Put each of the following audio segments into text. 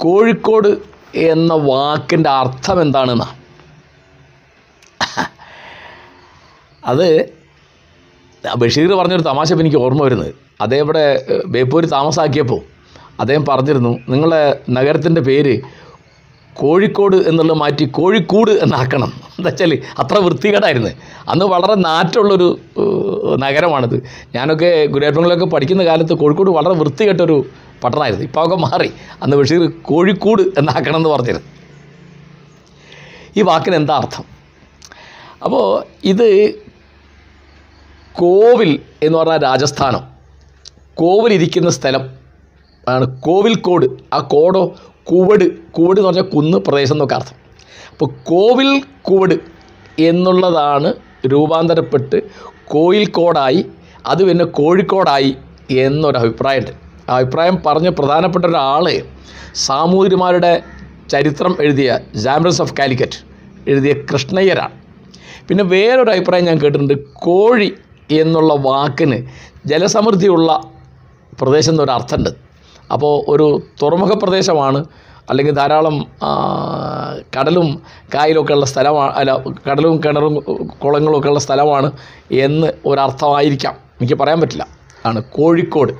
കോഴിക്കോട് എന്ന വാക്കിന്റെ അർത്ഥം എന്താണെന്ന? അത് ബഷീർ പറഞ്ഞൊരു തമാശ എനിക്ക് ഓർമ്മ വരുന്നത്. അദ്ദേഹം ഇവിടെ ബേപ്പൂര് താമസാക്കിയപ്പോൾ അദ്ദേഹം പറഞ്ഞിരുന്നു നിങ്ങളുടെ നഗരത്തിന്റെ പേര് കോഴിക്കോട് എന്നുള്ളത് മാറ്റി കോഴിക്കൂട് എന്നാക്കണം. എന്താ വെച്ചാൽ അത്ര വൃത്തികേടായിരുന്നു. അന്ന് വളരെ നാറ്റമുള്ളൊരു നഗരമാണിത്. ഞാനൊക്കെ ഗുരുവായൂരിലൊക്കെ പഠിക്കുന്ന കാലത്ത് കോഴിക്കോട് വളരെ വൃത്തികെട്ടൊരു പട്ടണമായിരുന്നു ഇപ്പോൾ ഒക്കെ മാറി. അന്ന് ബഷീർ കോഴിക്കോട് എന്നാക്കണം എന്ന് പറഞ്ഞിരുന്നു. ഈ വാക്കിന് എന്താ അർത്ഥം? അപ്പോൾ ഇത് കോവിൽ എന്ന് പറഞ്ഞാൽ രാജസ്ഥാനം. കോവിലിരിക്കുന്ന സ്ഥലം ആണ് കോവിൽ കോട്. ആ കോടോ കുവട്. കുവട് എന്ന് പറഞ്ഞാൽ കുന്ന് പ്രദേശം എന്നൊക്കെ അർത്ഥം. അപ്പോൾ കോവിൽ കുവട് എന്നുള്ളതാണ് രൂപാന്തരപ്പെട്ട് കോയിൽക്കോടായി അത് പിന്നെ കോഴിക്കോടായി എന്നൊരു അഭിപ്രായമുണ്ട്. ആ അഭിപ്രായം പറഞ്ഞ പ്രധാനപ്പെട്ട ഒരാളെ സാമൂതിരിമാരുടെ ചരിത്രം എഴുതിയ ജാംറസ് ഓഫ് കാലിക്കറ്റ് എഴുതിയ കൃഷ്ണയ്യരാണ്. പിന്നെ വേറൊരു അഭിപ്രായം ഞാൻ കേട്ടിട്ടുണ്ട് കോഴി എന്നുള്ള വാക്കിന് ജലസമൃദ്ധിയുള്ള പ്രദേശം എന്നൊരു അർത്ഥമുണ്ട്. അപ്പോൾ ഒരു തുറമുഖ പ്രദേശമാണ് അല്ലെങ്കിൽ ധാരാളം കടലും കായലൊക്കെ ഉള്ള സ്ഥലമാണ് അല്ല കടലും കിണറും കുളങ്ങളും ഒക്കെ ഉള്ള സ്ഥലമാണ് എന്ന് ഒരർത്ഥമായിരിക്കാം എനിക്ക് പറയാൻ പറ്റില്ല. ആണ് കോഴിക്കോട്.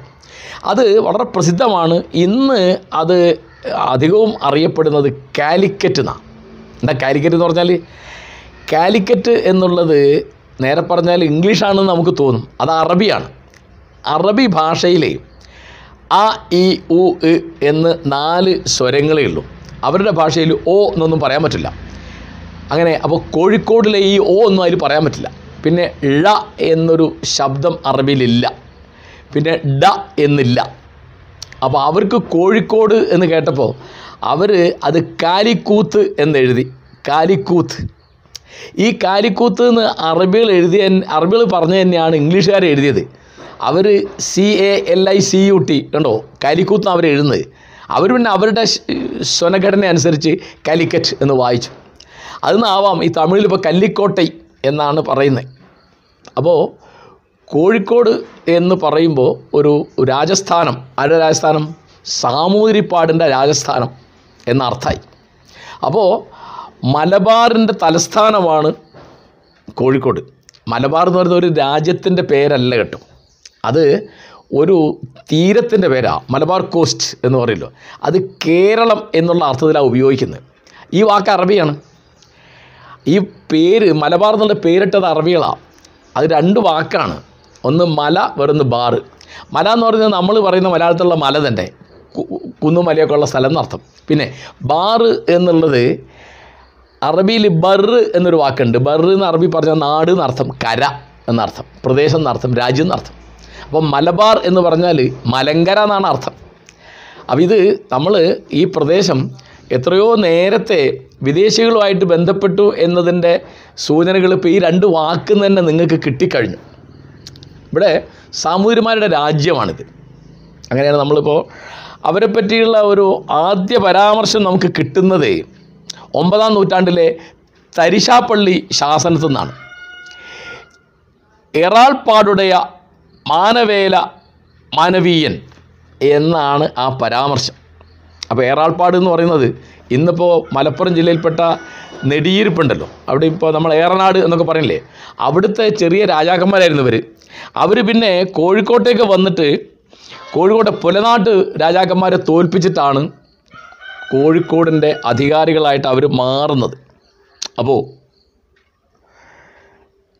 അത് വളരെ പ്രസിദ്ധമാണ്. ഇന്ന് അത് അധികവും അറിയപ്പെടുന്നത് കാലിക്കറ്റ് എന്നാണ് എന്താ കാലിക്കറ്റ് എന്ന് പറഞ്ഞാൽ കാലിക്കറ്റ് എന്നുള്ളത് നേരെ പറഞ്ഞാൽ ഇംഗ്ലീഷാണെന്ന് നമുക്ക് തോന്നും. അത് അറബിയാണ്. അറബി ഭാഷയിലെ ആ ഇ ഉ എന്ന് നാല് സ്വരങ്ങളേ ഉള്ളൂ. അവരുടെ ഭാഷയിൽ ഓ എന്നൊന്നും പറയാൻ പറ്റില്ല. അങ്ങനെ അപ്പോൾ കോഴിക്കോടിലെ ഈ ഓ ഒന്നും അതിൽ പറയാൻ പറ്റില്ല. പിന്നെ ഴ എന്നൊരു ശബ്ദം അറബിയിലില്ല പിന്നെ ഡ എന്നില്ല. അപ്പോൾ അവർക്ക് കോഴിക്കോട് എന്ന് കേട്ടപ്പോൾ അവർ അത് കാലിക്കൂത്ത് എന്നെഴുതി. കാലിക്കൂത്ത്. ഈ കാലിക്കൂത്ത് എന്ന് അറബികൾ എഴുതിയ അറബികൾ പറഞ്ഞു തന്നെയാണ് ഇംഗ്ലീഷുകാർ എഴുതിയത്. അവർ C A L I C U T കണ്ടോ? കാലിക്കൂത്ത് അവർ എഴുതുന്നത്. അവർ പിന്നെ അവരുടെ സ്വനഘടന അനുസരിച്ച് കാലിക്കറ്റ് എന്ന് വായിച്ചു. അതെന്നാവാം ഈ തമിഴിൽ ഇപ്പോൾ കല്ലിക്കോട്ടൈ എന്നാണ് പറയുന്നത്. അപ്പോൾ കോഴിക്കോട് എന്ന് പറയുമ്പോൾ ഒരു രാജസ്ഥാനം. ആരുടെ രാജസ്ഥാനം? സാമൂതിരിപ്പാടിന്റെ രാജസ്ഥാനം എന്നർത്ഥമായി അപ്പോൾ മലബാറിന്റെ തലസ്ഥാനമാണ് കോഴിക്കോട്. മലബാർ എന്ന് പറയുന്ന ഒരു രാജ്യത്തിന്റെ പേരല്ല കേട്ടോ. അത് ഒരു തീരത്തിന്റെ പേരാണ് മലബാർ കോസ്റ്റ് എന്ന് പറയുമല്ലോ. അത് കേരളം എന്നുള്ള അർത്ഥത്തിലാണ് ഉപയോഗിക്കുന്നത്. ഈ വാക്ക് അറബിയാണ്. ഈ പേര് മലബാർ എന്നുള്ള പേരിട്ടത് അറബികളാണ് അത് രണ്ട് വാക്കാണ്. ഒന്ന് മല വേറൊന്ന് ബാറ്. മല എന്ന് പറയുന്നത് നമ്മൾ പറയുന്ന മലയാളത്തിലുള്ള മല തന്നെ. കുന്നുമലയൊക്കെ കുന്നും മലയൊക്കെ ഉള്ള സ്ഥലം എന്നർത്ഥം പിന്നെ ബാറ് എന്നുള്ളത് അറബിയിൽ ബറ് എന്നൊരു വാക്കുണ്ട്. ബറ് എന്ന് അറബി പറഞ്ഞാൽ നാട് എന്നർത്ഥം കര എന്നർത്ഥം പ്രദേശം എന്നർത്ഥം രാജ്യം എന്നർത്ഥം അപ്പം മലബാർ എന്ന് പറഞ്ഞാൽ മലങ്കര എന്നാണ് അർത്ഥം. അപ്പം ഇത് നമ്മൾ ഈ പ്രദേശം എത്രയോ നേരത്തെ വിദേശികളുമായിട്ട് ബന്ധപ്പെട്ടു എന്നതിന്റെ സൂചനകൾ ഇപ്പോൾ ഈ രണ്ട് വാക്കിൽ തന്നെ നിങ്ങൾക്ക് കിട്ടിക്കഴിഞ്ഞു. ഇവിടെ സാമൂതിരിമാരുടെ രാജ്യമാണിത്. അങ്ങനെയാണ് നമ്മളിപ്പോൾ അവരെ പറ്റിയുള്ള ഒരു ആദ്യ പരാമർശം നമുക്ക് കിട്ടുന്നത് ഒമ്പതാം നൂറ്റാണ്ടിലെ തരിശാപ്പള്ളി ശാസനത്തിൽ നിന്നാണ് എറാൾപ്പാടുടയ മാനവേല മാനവീയൻ എന്നാണ് ആ പരാമർശം. അപ്പോൾ ഏറാൾപ്പാട് എന്ന് പറയുന്നത് ഇന്നിപ്പോൾ മലപ്പുറം ജില്ലയിൽപ്പെട്ട നെടിയിരിപ്പുണ്ടല്ലോ. അവിടെ ഇപ്പോൾ നമ്മൾ ഏറനാട് എന്നൊക്കെ പറയില്ലേ? അവിടുത്തെ ചെറിയ രാജാക്കന്മാരായിരുന്നു ഇവർ അവർ പിന്നെ കോഴിക്കോട്ടേക്ക് വന്നിട്ട് കോഴിക്കോട്ടെ പുലനാട്ട് രാജാക്കന്മാരെ തോൽപ്പിച്ചിട്ടാണ് കോഴിക്കോടിന്റെ അധികാരികളായിട്ട് അവർ മാറുന്നത്. അപ്പോൾ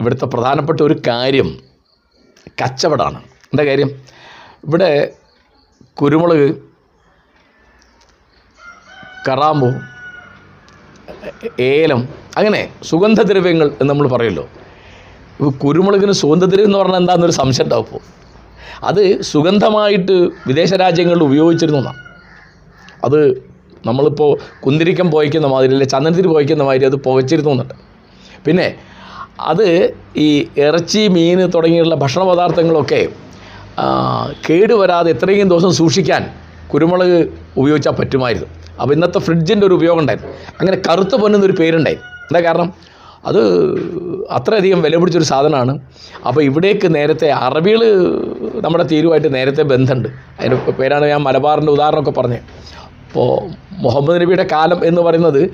ഇവിടുത്തെ പ്രധാനപ്പെട്ട ഒരു കാര്യം കച്ചവടമാണ്. എന്താ കാര്യം? ഇവിടെ കുരുമുളക് കറാമ്പു ഏലം അങ്ങനെ സുഗന്ധദ്രവ്യങ്ങൾ എന്ന് നമ്മൾ പറയുമല്ലോ. കുരുമുളകിന് സുഗന്ധദ്രവ്യം എന്ന് പറഞ്ഞാൽ എന്താണെന്നൊരു സംശയം ഉണ്ടാവും അത് സുഗന്ധമായിട്ട് വിദേശ രാജ്യങ്ങളിൽ ഉപയോഗിച്ചിരുന്നു എന്നാണ് അത് നമ്മളിപ്പോൾ കുന്തിരിക്കം പോയിക്കുന്ന മാതിരി അല്ലെ ചന്ദനത്തിരി പോയിക്കുന്ന മാതിരി അത് പുകച്ചിരുന്നു എന്നുണ്ട് പിന്നെ അത് ഈ ഇറച്ചി മീൻ തുടങ്ങിയുള്ള ഭക്ഷണ പദാർത്ഥങ്ങളൊക്കെ കേടുവരാതെ എത്രയും ദിവസം സൂക്ഷിക്കാൻ കുരുമുളക് ഉപയോഗിച്ചാൽ പറ്റുമായിരുന്നു. അപ്പോൾ ഇന്നത്തെ ഫ്രിഡ്ജിന്റെ ഒരു ഉപയോഗം ഉണ്ടായിരുന്നു. അങ്ങനെ കറുത്ത പൊന്നെന്നൊരു പേരുണ്ടായി. എന്താ കാരണം? അത് അത്രയധികം വില പിടിച്ചൊരു സാധനമാണ്. അപ്പോൾ ഇവിടേക്ക് നേരത്തെ അറബികൾ നമ്മുടെ തീരുമായിട്ട് നേരത്തെ ബന്ധമുണ്ട്. അതിന് പേരാണ് ഞാൻ മലബാറിന്റെ ഉദാഹരണമൊക്കെ പറഞ്ഞത്. അപ്പോൾ മുഹമ്മദ് നബിയുടെ കാലം എന്ന് പറയുന്നത്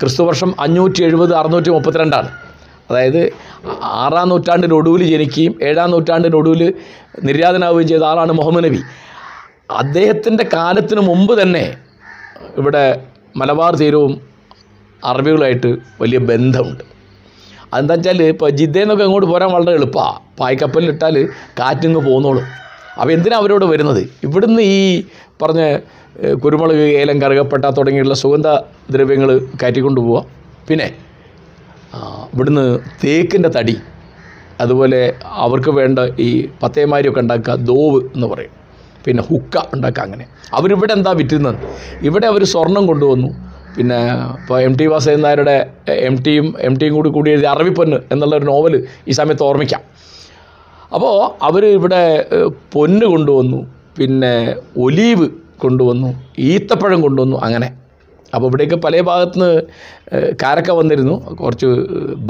ക്രിസ്തുവർഷം അഞ്ഞൂറ്റി എഴുപത് അറുന്നൂറ്റി മുപ്പത്തിരണ്ടാണ് അതായത് ആറാം നൂറ്റാണ്ടിന്റെ ഒടുവിൽ ജനിക്കുകയും ഏഴാം നൂറ്റാണ്ടിന്റെ ഒടുവിൽ നിര്യാതനാവുകയും ചെയ്ത ആളാണ് മുഹമ്മദ് നബി. അദ്ദേഹത്തിന്റെ കാലത്തിന് മുമ്പ് തന്നെ ഇവിടെ മലബാർ തീരവും അറബികളുമായിട്ട് വലിയ ബന്ധമുണ്ട്. അതെന്താ വെച്ചാൽ ഇപ്പോൾ ജിദ്ദയിൽ ഇങ്ങോട്ട് പോരാൻ വളരെ എളുപ്പമാണ് പായ്ക്കപ്പലിലിട്ടാൽ കാറ്റിങ്ങ് പോന്നോളും. അപ്പോൾ എന്തിനാണ് അവരോട് വരുന്നത്? ഇവിടുന്ന് ഈ പറഞ്ഞ കുരുമുളക് ഏലം കറുകപ്പെട്ട തുടങ്ങിയുള്ള സുഗന്ധ ദ്രവ്യങ്ങൾ കയറ്റിക്കൊണ്ട് പോവുക പിന്നെ ഇവിടുന്ന് തേക്കിന്റെ തടി അതുപോലെ അവർക്ക് വേണ്ട ഈ പത്തേമാരിയൊക്കെ ഉണ്ടാക്കുക ദോവ് എന്ന് പറയും. പിന്നെ ഹുക്ക ഉണ്ടാക്കുക അങ്ങനെ. അവരിവിടെ എന്താ വിറ്റുന്നത് ഇവിടെ അവർ സ്വർണം കൊണ്ടുവന്നു. പിന്നെ ഇപ്പോൾ എം ടി വാസേൻ നായരുടെ എം ടിയും എം ടിയും കൂടി കൂടി എഴുതിയ അറബിപ്പൊന്ന് എന്നുള്ള ഒരു നോവൽ ഈ സമയത്ത് ഓർമ്മിക്കാം. അപ്പോൾ അവർ ഇവിടെ പൊന്ന് കൊണ്ടുവന്നു. പിന്നെ ഒലീവ് കൊണ്ടുവന്നു. ഈത്തപ്പഴം കൊണ്ടുവന്നു അങ്ങനെ. അപ്പോൾ ഇവിടേക്ക് പല ഭാഗത്തു നിന്ന് കാരക്ക വന്നിരുന്നു. കുറച്ച്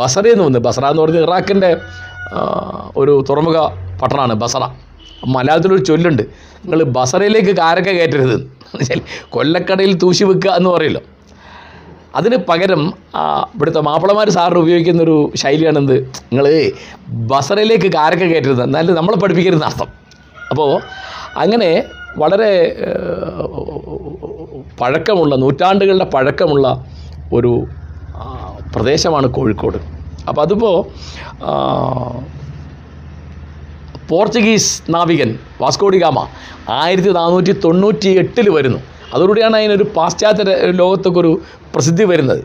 ബസറയിൽ നിന്ന് വന്നു. ബസറ എന്ന് പറഞ്ഞ് ഇറാഖിന്റെ ഒരു തുറമുഖ പട്ടണമാണ് ബസറ. മലയാളത്തിലൊരു ചൊല്ലുണ്ട്. നിങ്ങൾ ബസറയിലേക്ക് കാരക്ക കയറ്റരുത്. കൊല്ലക്കടയിൽ തൂശി വെക്കുക എന്ന് പറയുമല്ലോ അതിന് പകരം ഇവിടുത്തെ മാപ്പിളമാർ സാറിന് ഉപയോഗിക്കുന്നൊരു ശൈലിയാണെന്ത്? നിങ്ങൾ ബസറയിലേക്ക് കാരക്ക കയറ്റരുത്. എന്നാലും നമ്മളെ പഠിപ്പിക്കരുതെന്ന് അർത്ഥം. അപ്പോൾ അങ്ങനെ വളരെ പഴക്കമുള്ള നൂറ്റാണ്ടുകളുടെ പഴക്കമുള്ള ഒരു പ്രദേശമാണ് കോഴിക്കോട്. അപ്പോൾ അതിപ്പോൾ പോർച്ചുഗീസ് നാവികൻ വാസ്കോഡിഗാമ ആയിരത്തി നാനൂറ്റി തൊണ്ണൂറ്റി എട്ടിൽ വരുന്നു. അതോടുകൂടിയാണ് അതിനൊരു പാശ്ചാത്യ ര- ലോകത്തൊക്കെ ഒരു പ്രസിദ്ധി വരുന്നത്.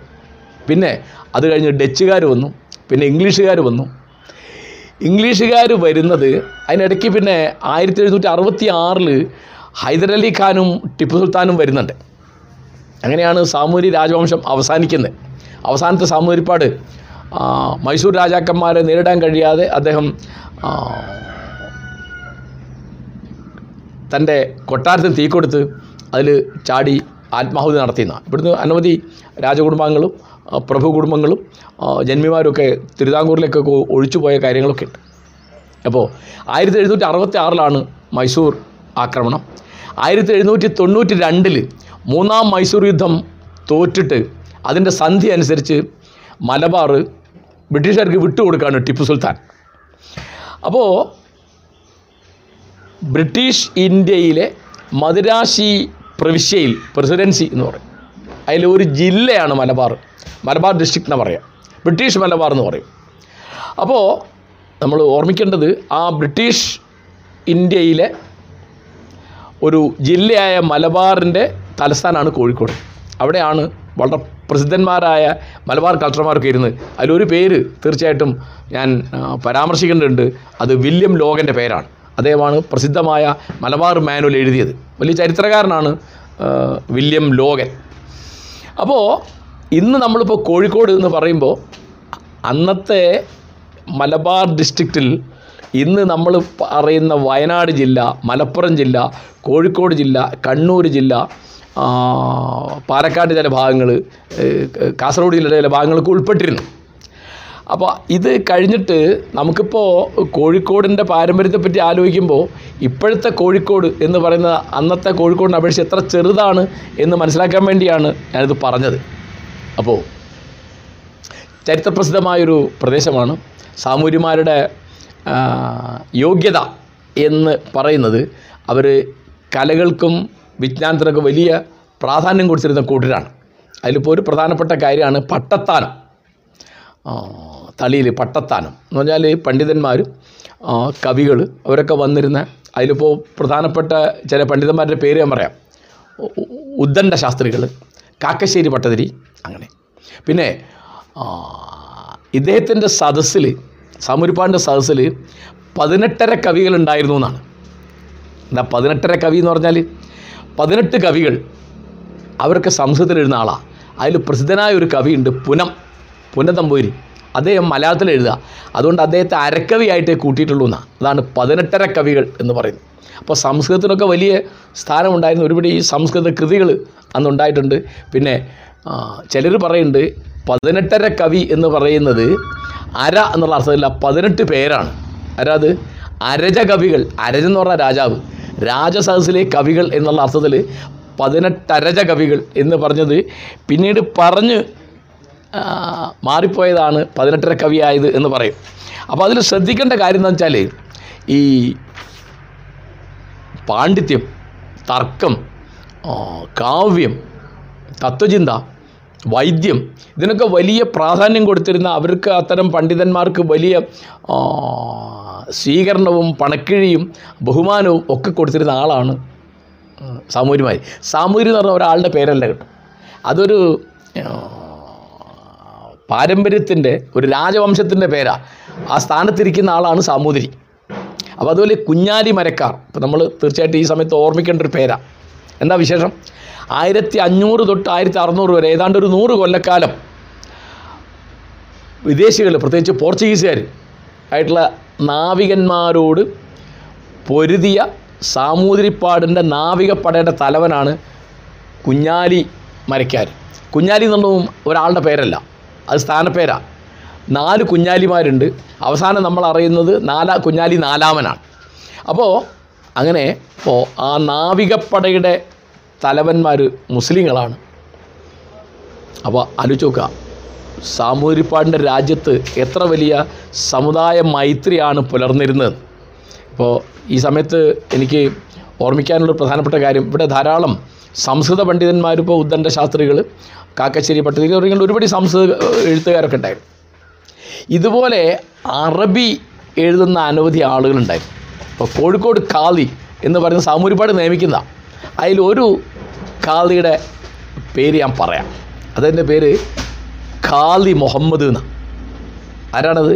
പിന്നെ അത് കഴിഞ്ഞ് ഡച്ചുകാർ വന്നു പിന്നെ ഇംഗ്ലീഷുകാർ വന്നു. ഇംഗ്ലീഷുകാർ വരുന്നത് അതിനിടയ്ക്ക് പിന്നെ ആയിരത്തി എഴുന്നൂറ്റി അറുപത്തി ആറിൽ ഹൈദരലി ഖാനും ടിപ്പു സുൽത്താനും വരുന്നുണ്ട്. അങ്ങനെയാണ് സാമൂരി രാജവംശം അവസാനിക്കുന്നത്. അവസാനത്തെ സാമൂരിപ്പാട് മൈസൂർ രാജാക്കന്മാരെ നേരിടാൻ കഴിയാതെ അദ്ദേഹം തന്റെ കൊട്ടാരത്തിൽ തീ കൊടുത്ത് അതിൽ ചാടി ആത്മാഹുതി നടത്തിയെന്ന. ഇവിടുന്ന് അനവധി രാജകുടുംബാംഗങ്ങളും പ്രഭു കുടുംബങ്ങളും ജന്മിമാരൊക്കെ തിരുവിതാംകൂറിലേക്കൊക്കെ ഒഴിച്ചു പോയ കാര്യങ്ങളൊക്കെ ഉണ്ട്. അപ്പോൾ ആയിരത്തി എഴുന്നൂറ്റി അറുപത്തി ആറിലാണ് മൈസൂർ ആക്രമണം. ആയിരത്തി എഴുന്നൂറ്റി തൊണ്ണൂറ്റി രണ്ടിൽ മൂന്നാം മൈസൂർ യുദ്ധം തോറ്റിട്ട് അതിന്റെ സന്ധി അനുസരിച്ച് മലബാർ ബ്രിട്ടീഷുകാർക്ക് വിട്ടുകൊടുക്കുകയാണ് ടിപ്പു സുൽത്താൻ. അപ്പോൾ ബ്രിട്ടീഷ് ഇന്ത്യയിലെ മദിരാശി പ്രവിശ്യയിൽ പ്രസിഡൻസി എന്ന് പറയും. അതിലൊരു ജില്ലയാണ് മലബാർ. മലബാർ ഡിസ്ട്രിക്ട് എന്ന് പറയാം. ബ്രിട്ടീഷ് മലബാർ എന്ന് പറയും. അപ്പോൾ നമ്മൾ ഓർമ്മിക്കേണ്ടത് ആ ബ്രിട്ടീഷ് ഇന്ത്യയിലെ ഒരു ജില്ലയായ മലബാറിന്റെ തലസ്ഥാനമാണ് കോഴിക്കോട്. അവിടെയാണ് വളരെ പ്രസിദ്ധന്മാരായ മലബാർ കളക്ടർമാരൊക്കെ ഇരുന്ന് അതിലൊരു പേര് തീർച്ചയായിട്ടും ഞാൻ പരാമർശിക്കേണ്ടതുണ്ട്. അത് വില്യം ലോകന്റെ പേരാണ്. അദ്ദേഹമാണ് പ്രസിദ്ധമായ മലബാർ മാനുവൽ എഴുതിയത്. വലിയ ചരിത്രകാരനാണ് വില്യം ലോഗൻ. അപ്പോൾ ഇന്ന് നമ്മളിപ്പോൾ കോഴിക്കോട് എന്ന് പറയുമ്പോൾ അന്നത്തെ മലബാർ ഡിസ്ട്രിക്റ്റിൽ ഇന്ന് നമ്മൾ പറയുന്ന വയനാട് ജില്ല മലപ്പുറം ജില്ല കോഴിക്കോട് ജില്ല കണ്ണൂർ ജില്ല പാലക്കാട് ചില ഭാഗങ്ങൾ കാസർഗോഡ് ജില്ലയുടെ ചില ഭാഗങ്ങളൊക്കെ ഉൾപ്പെട്ടിരുന്നു. അപ്പോൾ ഇത് കഴിഞ്ഞിട്ട് നമുക്കിപ്പോൾ കോഴിക്കോടിന്റെ പാരമ്പര്യത്തെപ്പറ്റി ആലോചിക്കുമ്പോൾ ഇപ്പോഴത്തെ കോഴിക്കോട് എന്ന് പറയുന്ന അന്നത്തെ കോഴിക്കോടിനെ അപേക്ഷിച്ച് എത്ര ചെറുതാണ് എന്ന് മനസ്സിലാക്കാൻ വേണ്ടിയാണ് ഞാനിത് പറഞ്ഞത്. അപ്പോൾ ചരിത്രപ്രസിദ്ധമായൊരു പ്രദേശമാണ്. സാമൂര്യന്മാരുടെ യോഗ്യത എന്ന് പറയുന്നത് അവർ കലകൾക്കും വിജ്ഞാനത്തിനൊക്കെ വലിയ പ്രാധാന്യം കൊടുത്തിരുന്ന കൂട്ടരാണ്. അതിലിപ്പോൾ ഒരു പ്രധാനപ്പെട്ട കാര്യമാണ് പട്ടത്താനം. തളിയിൽ പട്ടത്താനം. എന്ന് പറഞ്ഞാൽ പണ്ഡിതന്മാരും കവികൾ അവരൊക്കെ വന്നിരുന്ന അതിലിപ്പോൾ പ്രധാനപ്പെട്ട ചില പണ്ഡിതന്മാരുടെ പേര് ഞാൻ പറയാം. ഉദ്ദണ്ഡ ശാസ്ത്രികൾ കാക്കശ്ശേരി പട്ടതിരി അങ്ങനെ. പിന്നെ ഇദ്ദേഹത്തിന്റെ സദസ്സിൽ സാമൂരിപ്പാടിന്റെ സദസ്സിൽ പതിനെട്ടര കവികളുണ്ടായിരുന്നു എന്നാണ്. എന്താ പതിനെട്ടര കവി എന്ന് പറഞ്ഞാൽ പതിനെട്ട് കവികൾ അവരൊക്കെ സംസ്കൃതത്തിൽ എഴുതുന്ന ആളാണ് അതിൽ പ്രസിദ്ധനായ ഒരു കവിയുണ്ട് പുനം. പുനതമ്പൂരി അദ്ദേഹം മലയാളത്തിൽ എഴുതുക. അതുകൊണ്ട് അദ്ദേഹത്തെ അരക്കവിയായിട്ടേ കൂട്ടിയിട്ടുള്ളൂ എന്നാണ് അതാണ് പതിനെട്ടര കവികൾ എന്ന് പറയുന്നത്. അപ്പോൾ സംസ്കൃതത്തിനൊക്കെ വലിയ സ്ഥാനമുണ്ടായിരുന്നു ഒരുപടി ഈ സംസ്കൃത കൃതികൾ അന്നുണ്ടായിട്ടുണ്ട് പിന്നെ ചിലർ പറയുന്നുണ്ട് പതിനെട്ടര കവി എന്ന് പറയുന്നത് അര എന്നുള്ള അർത്ഥത്തില്ല പതിനെട്ട് പേരാണ്. ആരാത് അരജ എന്ന് പറഞ്ഞ രാജാവ്. രാജസദസ്സിലെ കവികൾ എന്നുള്ള അർത്ഥത്തിൽ പതിനെട്ടരജ കവികൾ എന്ന് പറഞ്ഞത് പിന്നീട് പറഞ്ഞ് മാറിപ്പോയതാണ് പതിനെട്ടര കവിയായത് എന്ന് പറയും. അപ്പോൾ അതിൽ ശ്രദ്ധിക്കേണ്ട കാര്യം എന്ന് വെച്ചാൽ ഈ പാണ്ഡിത്യം തർക്കം കാവ്യം തത്വചിന്ത വൈദ്യം ഇതിനൊക്കെ വലിയ പ്രാധാന്യം കൊടുത്തിരുന്ന അവർക്ക് അത്തരം പണ്ഡിതന്മാർക്ക് വലിയ സ്വീകരണവും പണക്കിഴിയും ബഹുമാനവും ഒക്കെ കൊടുത്തിരുന്ന ആളാണ് സാമൂര്യമായി സാമൂരി എന്ന് പറഞ്ഞ ഒരാളുടെ പേരല്ല കേട്ടോ. അതൊരു പാരമ്പര്യത്തിന്റെ ഒരു രാജവംശത്തിന്റെ പേരാ. ആ സ്ഥാനത്തിരിക്കുന്ന ആളാണ് സാമൂതിരി. അപ്പോൾ അതുപോലെ കുഞ്ഞാലി മരക്കാർ. ഇപ്പോൾ നമ്മൾ തീർച്ചയായിട്ടും ഈ സമയത്ത് ഓർമ്മിക്കേണ്ട ഒരു പേരാ. എന്താ വിശേഷം? ആയിരത്തി അഞ്ഞൂറ് തൊട്ട് ആയിരത്തി അറുന്നൂറ് വരെ ഏതാണ്ട് ഒരു നൂറ് കൊല്ലക്കാലം വിദേശികൾ പ്രത്യേകിച്ച് പോർച്ചുഗീസുകാർ ആയിട്ടുള്ള നാവികന്മാരോട് പൊരുതിയ സാമൂതിരിപ്പാടിന്റെ നാവികപ്പടയുടെ തലവനാണ് കുഞ്ഞാലി മരക്കാർ കുഞ്ഞാലി എന്നുള്ളതും ഒരാളുടെ പേരല്ല. അത് സ്ഥാനപ്പേരാ. നാല് കുഞ്ഞാലിമാരുണ്ട്. അവസാനം നമ്മൾ അറിയുന്നത് നാലാ കുഞ്ഞാലി നാലാമനാണ്. അപ്പോൾ അങ്ങനെ ഇപ്പോൾ ആ നാവികപ്പടയുടെ തലവന്മാർ മുസ്ലിങ്ങളാണ്. അപ്പോൾ ആലോചിച്ച് നോക്കുക. സാമൂതിരിപ്പാടിന്റെ രാജ്യത്ത് എത്ര വലിയ സമുദായ മൈത്രിയാണ് പുലർന്നിരുന്നത്. ഇപ്പോൾ ഈ സമയത്ത് എനിക്ക് ഓർമ്മിക്കാനുള്ള പ്രധാനപ്പെട്ട കാര്യം ഇവിടെ ധാരാളം സംസ്കൃത പണ്ഡിതന്മാരിപ്പോൾ ഉദ്ദണ്ഡ ശാസ്ത്രികൾ കാക്കശ്ശേരി പട്ടതിരി തുടങ്ങിയ ഒരുപടി സംസ്കൃത എഴുത്തുകാരൊക്കെ ഉണ്ടായിരുന്നു. ഇതുപോലെ അറബി എഴുതുന്ന അനവധി ആളുകളുണ്ടായിരുന്നു. ഇപ്പോൾ കോഴിക്കോട് കാളി എന്ന് പറയുന്ന സാമൂരിപ്പാട് നിയമിക്കുന്ന അതിലൊരു കാളിയുടെ പേര് ഞാൻ പറയാം. അതെന്റെ പേര് ഖാലി മുഹമ്മദ് എന്ന ആരാണത്?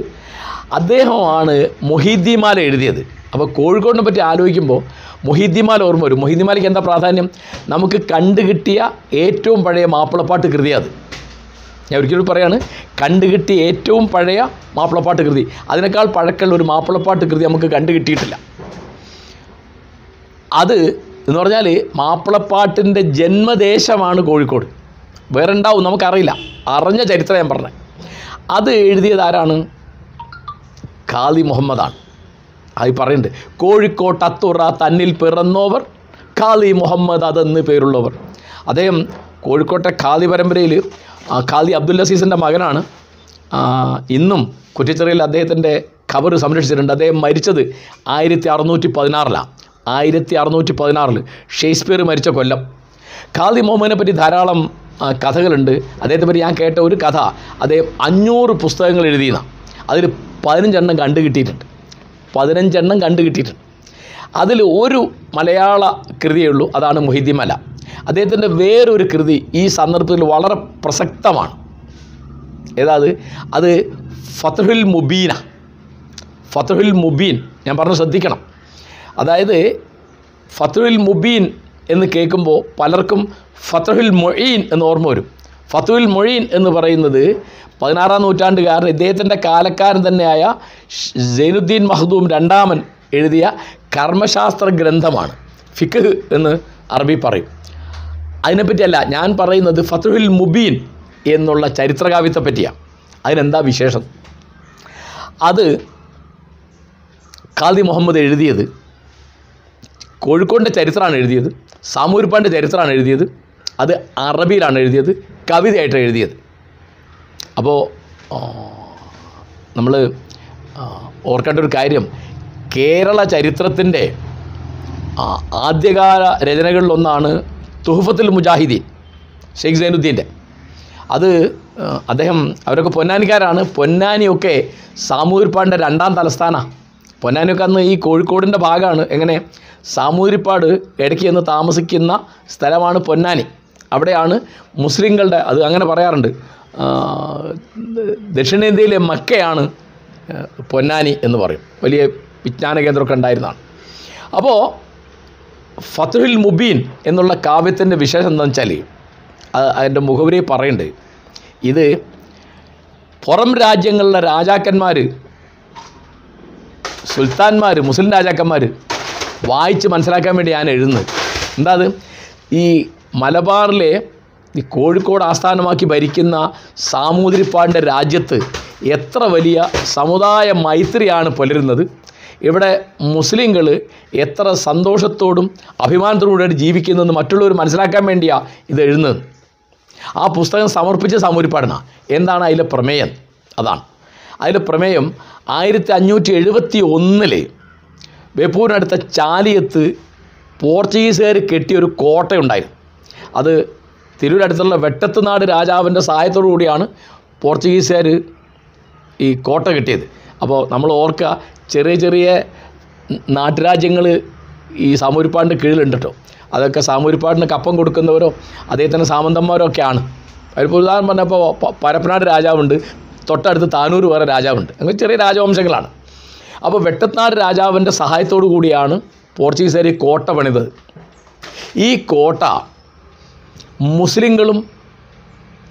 അദ്ദേഹമാണ് മൊഹീദ്ദിമാല എഴുതിയത്. അപ്പോൾ കോഴിക്കോടിനെ പറ്റി ആലോചിക്കുമ്പോൾ മൊഹീദ്ദിമാൽ ഓർമ്മ വരും. മൊഹീദ്ദിമാലിക്ക് എന്താ പ്രാധാന്യം? നമുക്ക് കണ്ടുകിട്ടിയ ഏറ്റവും പഴയ മാപ്പിളപ്പാട്ട് കൃതി അത്. ഞാൻ ഒരിക്കലും പറയാണ് കണ്ടുകിട്ടിയ ഏറ്റവും പഴയ മാപ്പിളപ്പാട്ട് കൃതി. അതിനേക്കാൾ പഴക്കമുള്ള ഒരു മാപ്പിളപ്പാട്ട് കൃതി നമുക്ക് കണ്ടുകിട്ടിയിട്ടില്ല അത് എന്ന് പറഞ്ഞാൽ മാപ്പിളപ്പാട്ടിന്റെ ജന്മദേശമാണ് കോഴിക്കോട്. വേറെ ഉണ്ടാവും നമുക്കറിയില്ല. അറിഞ്ഞ ചരിത്രം ഞാൻ പറഞ്ഞത് അത് എഴുതിയത് ആരാണ്? ഖാദി മുഹമ്മദാണ്. അത് പറയുന്നുണ്ട്. കോഴിക്കോട്ട് അത്തുറ തന്നിൽ പിറന്നോവർ ഖാലി മുഹമ്മദ് അതെന്ന് പേരുള്ളവർ. അദ്ദേഹം കോഴിക്കോട്ടെ ഖാദി പരമ്പരയിൽ ഖാദി അബ്ദുൽ അസീസിന്റെ മകനാണ്. ഇന്നും കുറ്റിച്ചെറിയിൽ അദ്ദേഹത്തിന്റെ ഖബർ സംരക്ഷിച്ചിട്ടുണ്ട്. അദ്ദേഹം മരിച്ചത് ആയിരത്തി അറുന്നൂറ്റി പതിനാറിലാണ് ആയിരത്തി അറുന്നൂറ്റി പതിനാറിൽ ഷേക്സ്പിയർ മരിച്ച കൊല്ലം. ഖാദി മുഹമ്മദിനെ പറ്റി ധാരാളം കഥകളുണ്ട്. അദ്ദേഹത്തെ പറ്റി ഞാൻ കേട്ട ഒരു കഥ. അദ്ദേഹം അഞ്ഞൂറ് പുസ്തകങ്ങൾ എഴുതിയതാണ് അതിൽ പതിനഞ്ചെണ്ണം കണ്ടു കിട്ടിയിട്ടുണ്ട് പതിനഞ്ചെണ്ണം കണ്ടു കിട്ടിയിട്ടുണ്ട്. അതിൽ ഒരു മലയാള കൃതിയേ ഉള്ളൂ അതാണ് മൊഹിദ്ദിമല. അദ്ദേഹത്തിന്റെ വേറൊരു കൃതി ഈ സന്ദർഭത്തിൽ വളരെ പ്രസക്തമാണ്. ഏതാ അത്? അത് ഫത്തഹുൽ മുബീന. ഫത്തഹുൽ മുബീൻ ഞാൻ പറഞ്ഞു ശ്രദ്ധിക്കണം. അതായത് ഫത്തഹുൽ മുബീൻ എന്ന് കേൾക്കുമ്പോൾ പലർക്കും ഫത്തഹുൽ മൊഴീൻ എന്ന് ഓർമ്മ വരും. ഫത്തുൽ മൊഴീൻ എന്ന് പറയുന്നത് പതിനാറാം നൂറ്റാണ്ടുകാരൻ ഇദ്ദേഹത്തിന്റെ കാലക്കാരൻ തന്നെയായ സൈനുദ്ദീൻ മഹദൂം രണ്ടാമൻ എഴുതിയ കർമ്മശാസ്ത്ര ഗ്രന്ഥമാണ് ഫിഖ് എന്ന് അറബി പറയും. അതിനെപ്പറ്റിയല്ല ഞാൻ പറയുന്നത് ഫത്തുൽ മുബീൻ എന്നുള്ള ചരിത്രകാവ്യത്തെ പറ്റിയാണ്. അതിനെന്താ വിശേഷം? അത് ഖാദി മുഹമ്മദ് എഴുതിയത് കോഴിക്കോടിന്റെ ചരിത്രമാണ് എഴുതിയത് സാമൂരിപ്പാന്റെ ചരിത്രമാണ് എഴുതിയത് അത് അറബിയിലാണ് എഴുതിയത് കവിതയായിട്ടാണ് എഴുതിയത്. അപ്പോൾ നമ്മൾ ഓർക്കേണ്ട ഒരു കാര്യം കേരള ചരിത്രത്തിന്റെ ആദ്യകാല രചനകളിലൊന്നാണ് തുഹഫത്തുൽ മുജാഹിദീൻ ഷെയ്ഖ് സൈനുദ്ദീന്റെ. അത് അദ്ദേഹം അവരൊക്കെ പൊന്നാനിക്കാരാണ്. പൊന്നാനിയൊക്കെ സാമൂതിരിപ്പാടിന്റെ രണ്ടാം തലസ്ഥാനമാണ് പൊന്നാനിയൊക്കെ അന്ന് ഈ കോഴിക്കോടിന്റെ ഭാഗമാണ് എങ്ങനെ സാമൂതിരിപ്പാട് ഇടയ്ക്ക് ചെന്ന് താമസിക്കുന്ന സ്ഥലമാണ് പൊന്നാനി. അവിടെയാണ് മുസ്ലിങ്ങളുടെ അത് അങ്ങനെ പറയാറുണ്ട് ദക്ഷിണേന്ത്യയിലെ മക്കയാണ് പൊന്നാനി എന്ന് പറയും. വലിയ വിജ്ഞാന കേന്ദ്രമൊക്കെ ഉണ്ടായിരുന്നതാണ്. അപ്പോൾ ഫത്തുഹിൽ മുബീൻ എന്നുള്ള കാവ്യത്തിന്റെ വിശേഷം എന്താണെന്ന് വെച്ചാൽ അത് അതിന്റെ മുഖവരി പറയുന്നുണ്ട് ഇത് പുറം രാജ്യങ്ങളിലെ രാജാക്കന്മാർ സുൽത്താൻമാർ മുസ്ലിം രാജാക്കന്മാർ വായിച്ച് മനസ്സിലാക്കാൻ വേണ്ടി ഞാൻ എഴുതുന്നത്. എന്താ അത്? ഈ മലബാറിലെ ഈ കോഴിക്കോട് ആസ്ഥാനമാക്കി ഭരിക്കുന്ന സാമൂതിരിപ്പാടിന്റെ രാജ്യത്ത് എത്ര വലിയ സമുദായ മൈത്രിയാണ് പുലരുന്നത്. ഇവിടെ മുസ്ലിങ്ങൾ എത്ര സന്തോഷത്തോടും അഭിമാനത്തോടുകൂടി ജീവിക്കുന്നതെന്ന് മറ്റുള്ളവർ മനസ്സിലാക്കാൻ വേണ്ടിയാണ് ഇത് എഴുതുന്നത്. ആ പുസ്തകം സമർപ്പിച്ച സാമൂതിരിപ്പാടിനാണ് എന്താണ് അതിലെ പ്രമേയം? അതാണ്. അതിലെ പ്രമേയം ആയിരത്തി അഞ്ഞൂറ്റി എഴുപത്തി ഒന്നിൽ ബേപ്പൂരിനടുത്ത ചാലിയത്ത് പോർച്ചുഗീസുകാർ കെട്ടിയൊരു കോട്ടയുണ്ടായിരുന്നു. അത് തിരൂരടുത്തുള്ള വെട്ടത്തുനാട് രാജാവിന്റെ സഹായത്തോടു കൂടിയാണ് പോർച്ചുഗീസുകാർ ഈ കോട്ട കിട്ടിയത്. അപ്പോൾ നമ്മൾ ഓർക്കുക ചെറിയ ചെറിയ നാട്ടുരാജ്യങ്ങൾ ഈ സാമൂരിപ്പാടിന്റെ കീഴിലുണ്ട് കേട്ടോ അതൊക്കെ സാമൂരിപ്പാടിന് കപ്പം കൊടുക്കുന്നവരോ അതേ സാമന്തന്മാരോ ഒക്കെയാണ്. അതിപ്പോൾ ഉദാഹരണം പറഞ്ഞപ്പോൾ പരപ്പനാട് രാജാവുണ്ട് തൊട്ടടുത്ത് താനൂർ വേറെ രാജാവുണ്ട്. അങ്ങനെ ചെറിയ രാജവംശങ്ങളാണ്. അപ്പോൾ വെട്ടത്നാട് രാജാവിന്റെ സഹായത്തോടു കൂടിയാണ് പോർച്ചുഗീസുകാർ കോട്ട പണിതത്. ഈ കോട്ട മുസ്ലിങ്ങളും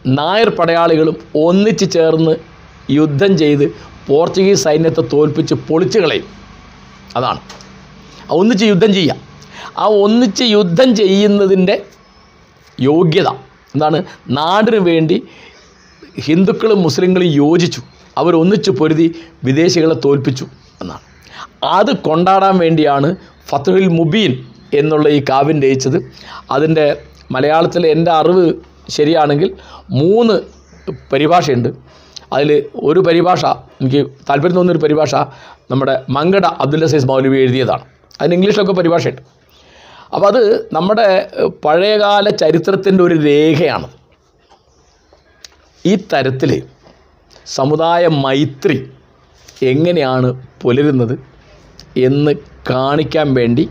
നായർ പടയാളികളും ഒന്നിച്ചു ചേർന്ന് യുദ്ധം ചെയ്ത് പോർച്ചുഗീസ് സൈന്യത്തെ തോൽപ്പിച്ച് പൊളിച്ചു കളയും. അതാണ്. ഒന്നിച്ച് യുദ്ധം ചെയ്യുക. ആ ഒന്നിച്ച് യുദ്ധം ചെയ്യുന്നതിന്റെ യോഗ്യത എന്താണ്? നാടിന് വേണ്ടി ഹിന്ദുക്കളും മുസ്ലിങ്ങളും യോജിച്ചു. അവരൊന്നിച്ച് പൊരുതി വിദേശികളെ തോൽപ്പിച്ചു എന്നാണ്. അത് കൊണ്ടാടാൻ വേണ്ടിയാണ് ഫത്തുഹിൽ മുബീൻ എന്നുള്ള ഈ കാവ്യം രചിച്ചത്. അതിന്റെ മലയാളത്തിൽ എന്റെ അറിവ് ശരിയാണെങ്കിൽ മൂന്ന് പരിഭാഷയുണ്ട്. അതിൽ ഒരു പരിഭാഷ എനിക്ക് താല്പര്യം തോന്നിയൊരു പരിഭാഷ നമ്മുടെ മങ്കട അബ്ദുൽ അസീസ് മൗലവി എഴുതിയതാണ്. അതിന് ഇംഗ്ലീഷിലൊക്കെ പരിഭാഷയുണ്ട്. അപ്പോൾ അത് നമ്മുടെ പഴയകാല ചരിത്രത്തിന്റെ ഒരു രേഖയാണ്. ഈ തരത്തിൽ സമുദായ മൈത്രി എങ്ങനെയാണ് പുലരുന്നത് എന്ന് കാണിക്കാൻ വേണ്ടി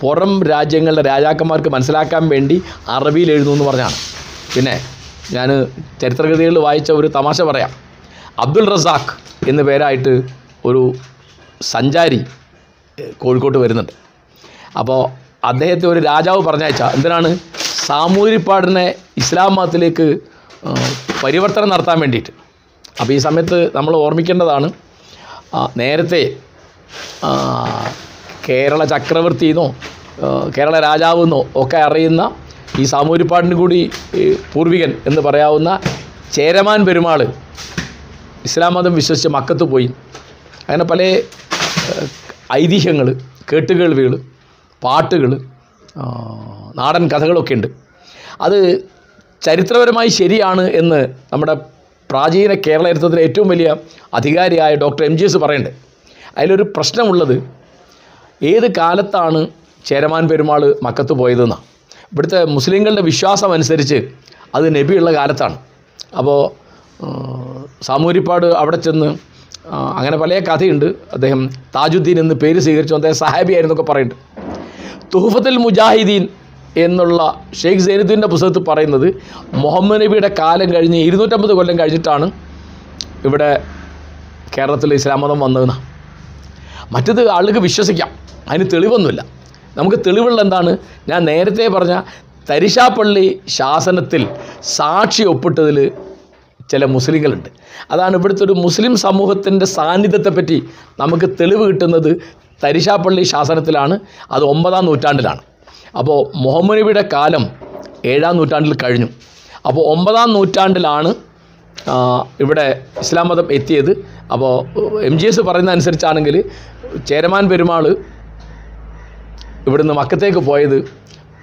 പുറം രാജ്യങ്ങളുടെ രാജാക്കന്മാർക്ക് മനസ്സിലാക്കാൻ വേണ്ടി അറബിയിൽ എഴുതുന്നു എന്ന് പറഞ്ഞാണ്. പിന്നെ ഞാൻ ചരിത്രകൃതികളിൽ വായിച്ച ഒരു തമാശ പറയാം. അബ്ദുൾ റസാഖ് എന്ന പേരായിട്ട് ഒരു സഞ്ചാരി കോഴിക്കോട്ട് വരുന്നുണ്ട്. അപ്പോൾ അദ്ദേഹത്തെ ഒരു രാജാവ് പറഞ്ഞയച്ച എന്തിനാണ്? സാമൂതിരിപ്പാടിനെ ഇസ്ലാം മതത്തിലേക്ക് പരിവർത്തനം നടത്താൻ വേണ്ടിയിട്ട്. അപ്പോൾ ഈ സമയത്ത് നമ്മൾ ഓർമ്മിക്കേണ്ടതാണ് നേരത്തെ കേരള ചക്രവർത്തി എന്നോ കേരള രാജാവ് എന്നോ ഒക്കെ അറിയുന്ന ഈ സാമൂരിപ്പാടിന് കൂടി പൂർവികൻ എന്ന് പറയാവുന്ന ചേരമാൻ പെരുമാൾ ഇസ്ലാം മതം വിശ്വസിച്ച് മക്കത്ത് പോയി. അങ്ങനെ പല ഐതിഹ്യങ്ങൾ കേട്ടുകേൾവികൾ പാട്ടുകൾ നാടൻ കഥകളൊക്കെ ഉണ്ട്. അത് ചരിത്രപരമായി ശരിയാണ് എന്ന് നമ്മുടെ പ്രാചീന കേരള ചരിത്രത്തിലെ ഏറ്റവും വലിയ അധികാരിയായ ഡോക്ടർ എം ജി എസ് പറയണ്ടേ അതിലൊരു പ്രശ്നമുള്ളത് ഏത് കാലത്താണ് ചേരമാൻ പെരുമാൾ മക്കത്ത് പോയതെന്നാണ് ഇവിടുത്തെ മുസ്ലിങ്ങളുടെ വിശ്വാസം അനുസരിച്ച് അത് നബിയുള്ള കാലത്താണ്. അപ്പോൾ സാമൂരിപ്പാട് അവിടെ ചെന്ന് അങ്ങനെ പല കഥയുണ്ട്. അദ്ദേഹം താജുദ്ദീൻ എന്ന് പേര് സ്വീകരിച്ചു. അദ്ദേഹം സഹാബിയായിരുന്നൊക്കെ പറയുന്നുണ്ട്. തുഹഫത്തുൽ മുജാഹിദീൻ എന്നുള്ള ഷെയ്ഖ് സൈനുദ്ദീന്റെ പുസ്തകത്തിൽ പറയുന്നത് മുഹമ്മദ് നബിയുടെ കാലം കഴിഞ്ഞ് ഇരുന്നൂറ്റമ്പത് കൊല്ലം കഴിഞ്ഞിട്ടാണ് ഇവിടെ കേരളത്തിൽ ഇസ്ലാം മതം വന്നതെന്നാണ് മറ്റത് ആളുകൾക്ക് വിശ്വസിക്കാം. അതിന് തെളിവൊന്നുമില്ല. നമുക്ക് തെളിവുള്ള എന്താണ്? ഞാൻ നേരത്തെ പറഞ്ഞ തരിശാപ്പള്ളി ശാസനത്തിൽ സാക്ഷി ഒപ്പിട്ടതിൽ ചില മുസ്ലിങ്ങളുണ്ട്. അതാണ് ഇവിടുത്തെ ഒരു മുസ്ലിം സമൂഹത്തിന്റെ സാന്നിധ്യത്തെപ്പറ്റി നമുക്ക് തെളിവ് കിട്ടുന്നത് തരിശാപ്പള്ളി ശാസനത്തിലാണ്. അത് ഒമ്പതാം നൂറ്റാണ്ടിലാണ്. അപ്പോൾ മുഹമ്മദ് നബിയുടെ കാലം ഏഴാം നൂറ്റാണ്ടിൽ കഴിഞ്ഞു. അപ്പോൾ ഒമ്പതാം നൂറ്റാണ്ടിലാണ് ഇവിടെ ഇസ്ലാം മതം എത്തിയത്. അപ്പോൾ എം ജി എസ് പറയുന്ന അനുസരിച്ചാണെങ്കിൽ ചേരമാൻ പെരുമാൾ ഇവിടുന്ന് മക്കത്തേക്ക് പോയത്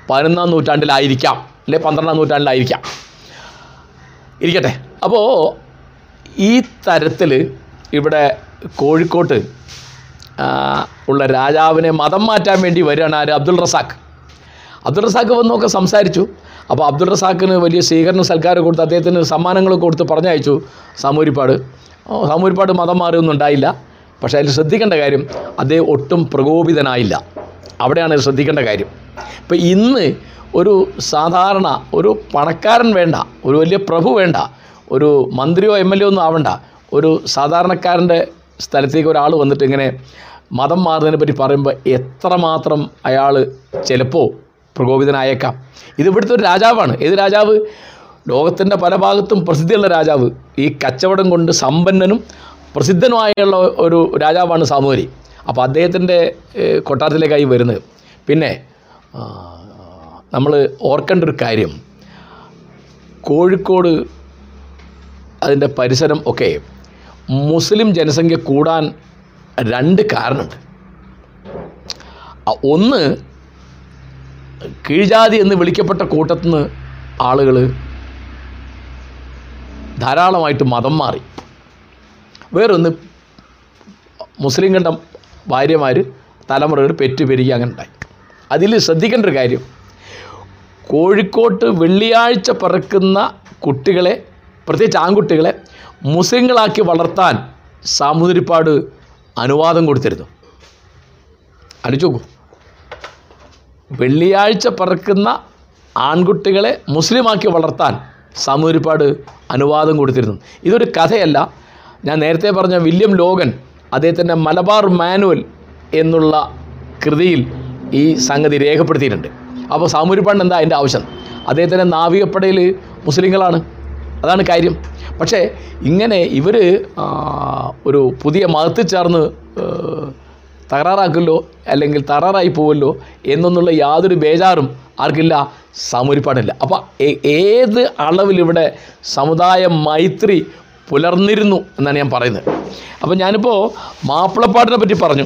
പതിനൊന്നാം നൂറ്റാണ്ടിലായിരിക്കാം. അല്ലെ പന്ത്രണ്ടാം നൂറ്റാണ്ടിലായിരിക്കാം. ഇരിക്കട്ടെ. അപ്പോൾ ഈ തരത്തിൽ ഇവിടെ കോഴിക്കോട്ട് ഉള്ള രാജാവിനെ മതം മാറ്റാൻ വേണ്ടി വരികയാണ് ആര്? അബ്ദുൾ റസാഖ്. അബ്ദുൾ റസാഖ് വന്നൊക്കെ സംസാരിച്ചു. അപ്പോൾ അബ്ദുൾ റസാഖിന് വലിയ സ്വീകരണ സൽക്കാരം കൊടുത്ത് അദ്ദേഹത്തിന് സമ്മാനങ്ങൾ കൊടുത്ത് പറഞ്ഞയച്ചു. സാമൂരിപ്പാട്. സാമൂരിപ്പാട് മതം മാറിയൊന്നും ഉണ്ടായില്ല. പക്ഷേ അതിൽ ശ്രദ്ധിക്കേണ്ട കാര്യം അദ്ദേഹം ഒട്ടും പ്രകോപിതനായില്ല. അവിടെയാണ് ശ്രദ്ധിക്കേണ്ട കാര്യം. ഇപ്പം ഇന്ന് ഒരു സാധാരണ ഒരു പണക്കാരൻ വേണ്ട ഒരു വലിയ പ്രഭു വേണ്ട ഒരു മന്ത്രിയോ എം എൽ എ ഒന്നും ആവണ്ട ഒരു സാധാരണക്കാരന്റെ സ്ഥലത്തേക്ക് ഒരാൾ വന്നിട്ട് ഇങ്ങനെ മതം മാറുന്നതിനെ പറ്റി പറയുമ്പോൾ എത്രമാത്രം അയാൾ ചിലപ്പോൾ പ്രകോപിതനായേക്കാം. ഇത് ഒരു രാജാവാണ്. ഏത് രാജാവ്? ലോകത്തിന്റെ പല ഭാഗത്തും പ്രസിദ്ധിയുള്ള രാജാവ്. ഈ കച്ചവടം കൊണ്ട് സമ്പന്നനും പ്രസിദ്ധനുമായുള്ള ഒരു രാജാവാണ് സാമൂരി അപ്പോൾ അദ്ദേഹത്തിന്റെ കൊട്ടാരത്തിലേക്കായി വരുന്നത്. പിന്നെ നമ്മൾ ഓർക്കേണ്ട ഒരു കാര്യം. കോഴിക്കോട് അതിന്റെ പരിസരം ഒക്കെ മുസ്ലിം ജനസംഖ്യ കൂടാൻ രണ്ട് കാരണമുണ്ട്. ഒന്ന് കീഴ്ജാതി എന്ന് വിളിക്കപ്പെട്ട കൂട്ടത്തിൽ നിന്ന് ആളുകൾ ധാരാളമായിട്ട് മതം മാറി. വേറൊന്ന് മുസ്ലിം മുസ്ലിങ്ങളുടെ ഭാര്യമാർ തലമുറകൾ പെറ്റു പെരുകി അങ്ങനെ ഉണ്ടായി അതിൽ ശ്രദ്ധിക്കേണ്ട ഒരു കാര്യം കോഴിക്കോട്ട് വെള്ളിയാഴ്ച പറക്കുന്ന കുട്ടികളെ പ്രത്യേകിച്ച് ആൺകുട്ടികളെ മുസ്ലിങ്ങളാക്കി വളർത്താൻ സാമൂതിരിപ്പാട് അനുവാദം കൊടുത്തിരുന്നു അനുചോക്കൂ വെള്ളിയാഴ്ച പിറക്കുന്ന ആൺകുട്ടികളെ മുസ്ലിമാക്കി വളർത്താൻ സാമൂതിരിപ്പാട് അനുവാദം കൊടുത്തിരുന്നു ഇതൊരു കഥയല്ല. ഞാൻ നേരത്തെ പറഞ്ഞ വില്യം ലോഗൻ അദ്ദേഹത്തിന്റെ മലബാർ മാനുവൽ എന്നുള്ള കൃതിയിൽ ഈ സംഗതി രേഖപ്പെടുത്തിയിട്ടുണ്ട്. അപ്പോൾ സാമൂതിരിപ്പാടിന് എന്താ അതിന്റെ ആവശ്യം? അദ്ദേഹത്തിന്റെ നാവികപ്പടയിൽ മുസ്ലിങ്ങളാണ്. അതാണ് കാര്യം. പക്ഷേ ഇങ്ങനെ ഇവർ ഒരു പുതിയ മതത്തിൽ ചേർന്ന് തകരാറാക്കുമല്ലോ അല്ലെങ്കിൽ തകരാറായി പോവല്ലോ എന്നൊന്നുള്ള യാതൊരു ബേജാറും ആർക്കില്ല സാമൂരിപ്പാടില്ല അപ്പോൾ ഏത് അളവിൽ ഇവിടെ സമുദായ മൈത്രി പുലർന്നിരുന്നു എന്നാണ് ഞാൻ പറയുന്നത്. അപ്പോൾ ഞാനിപ്പോൾ മാപ്പിളപ്പാട്ടിനെ പറ്റി പറഞ്ഞു.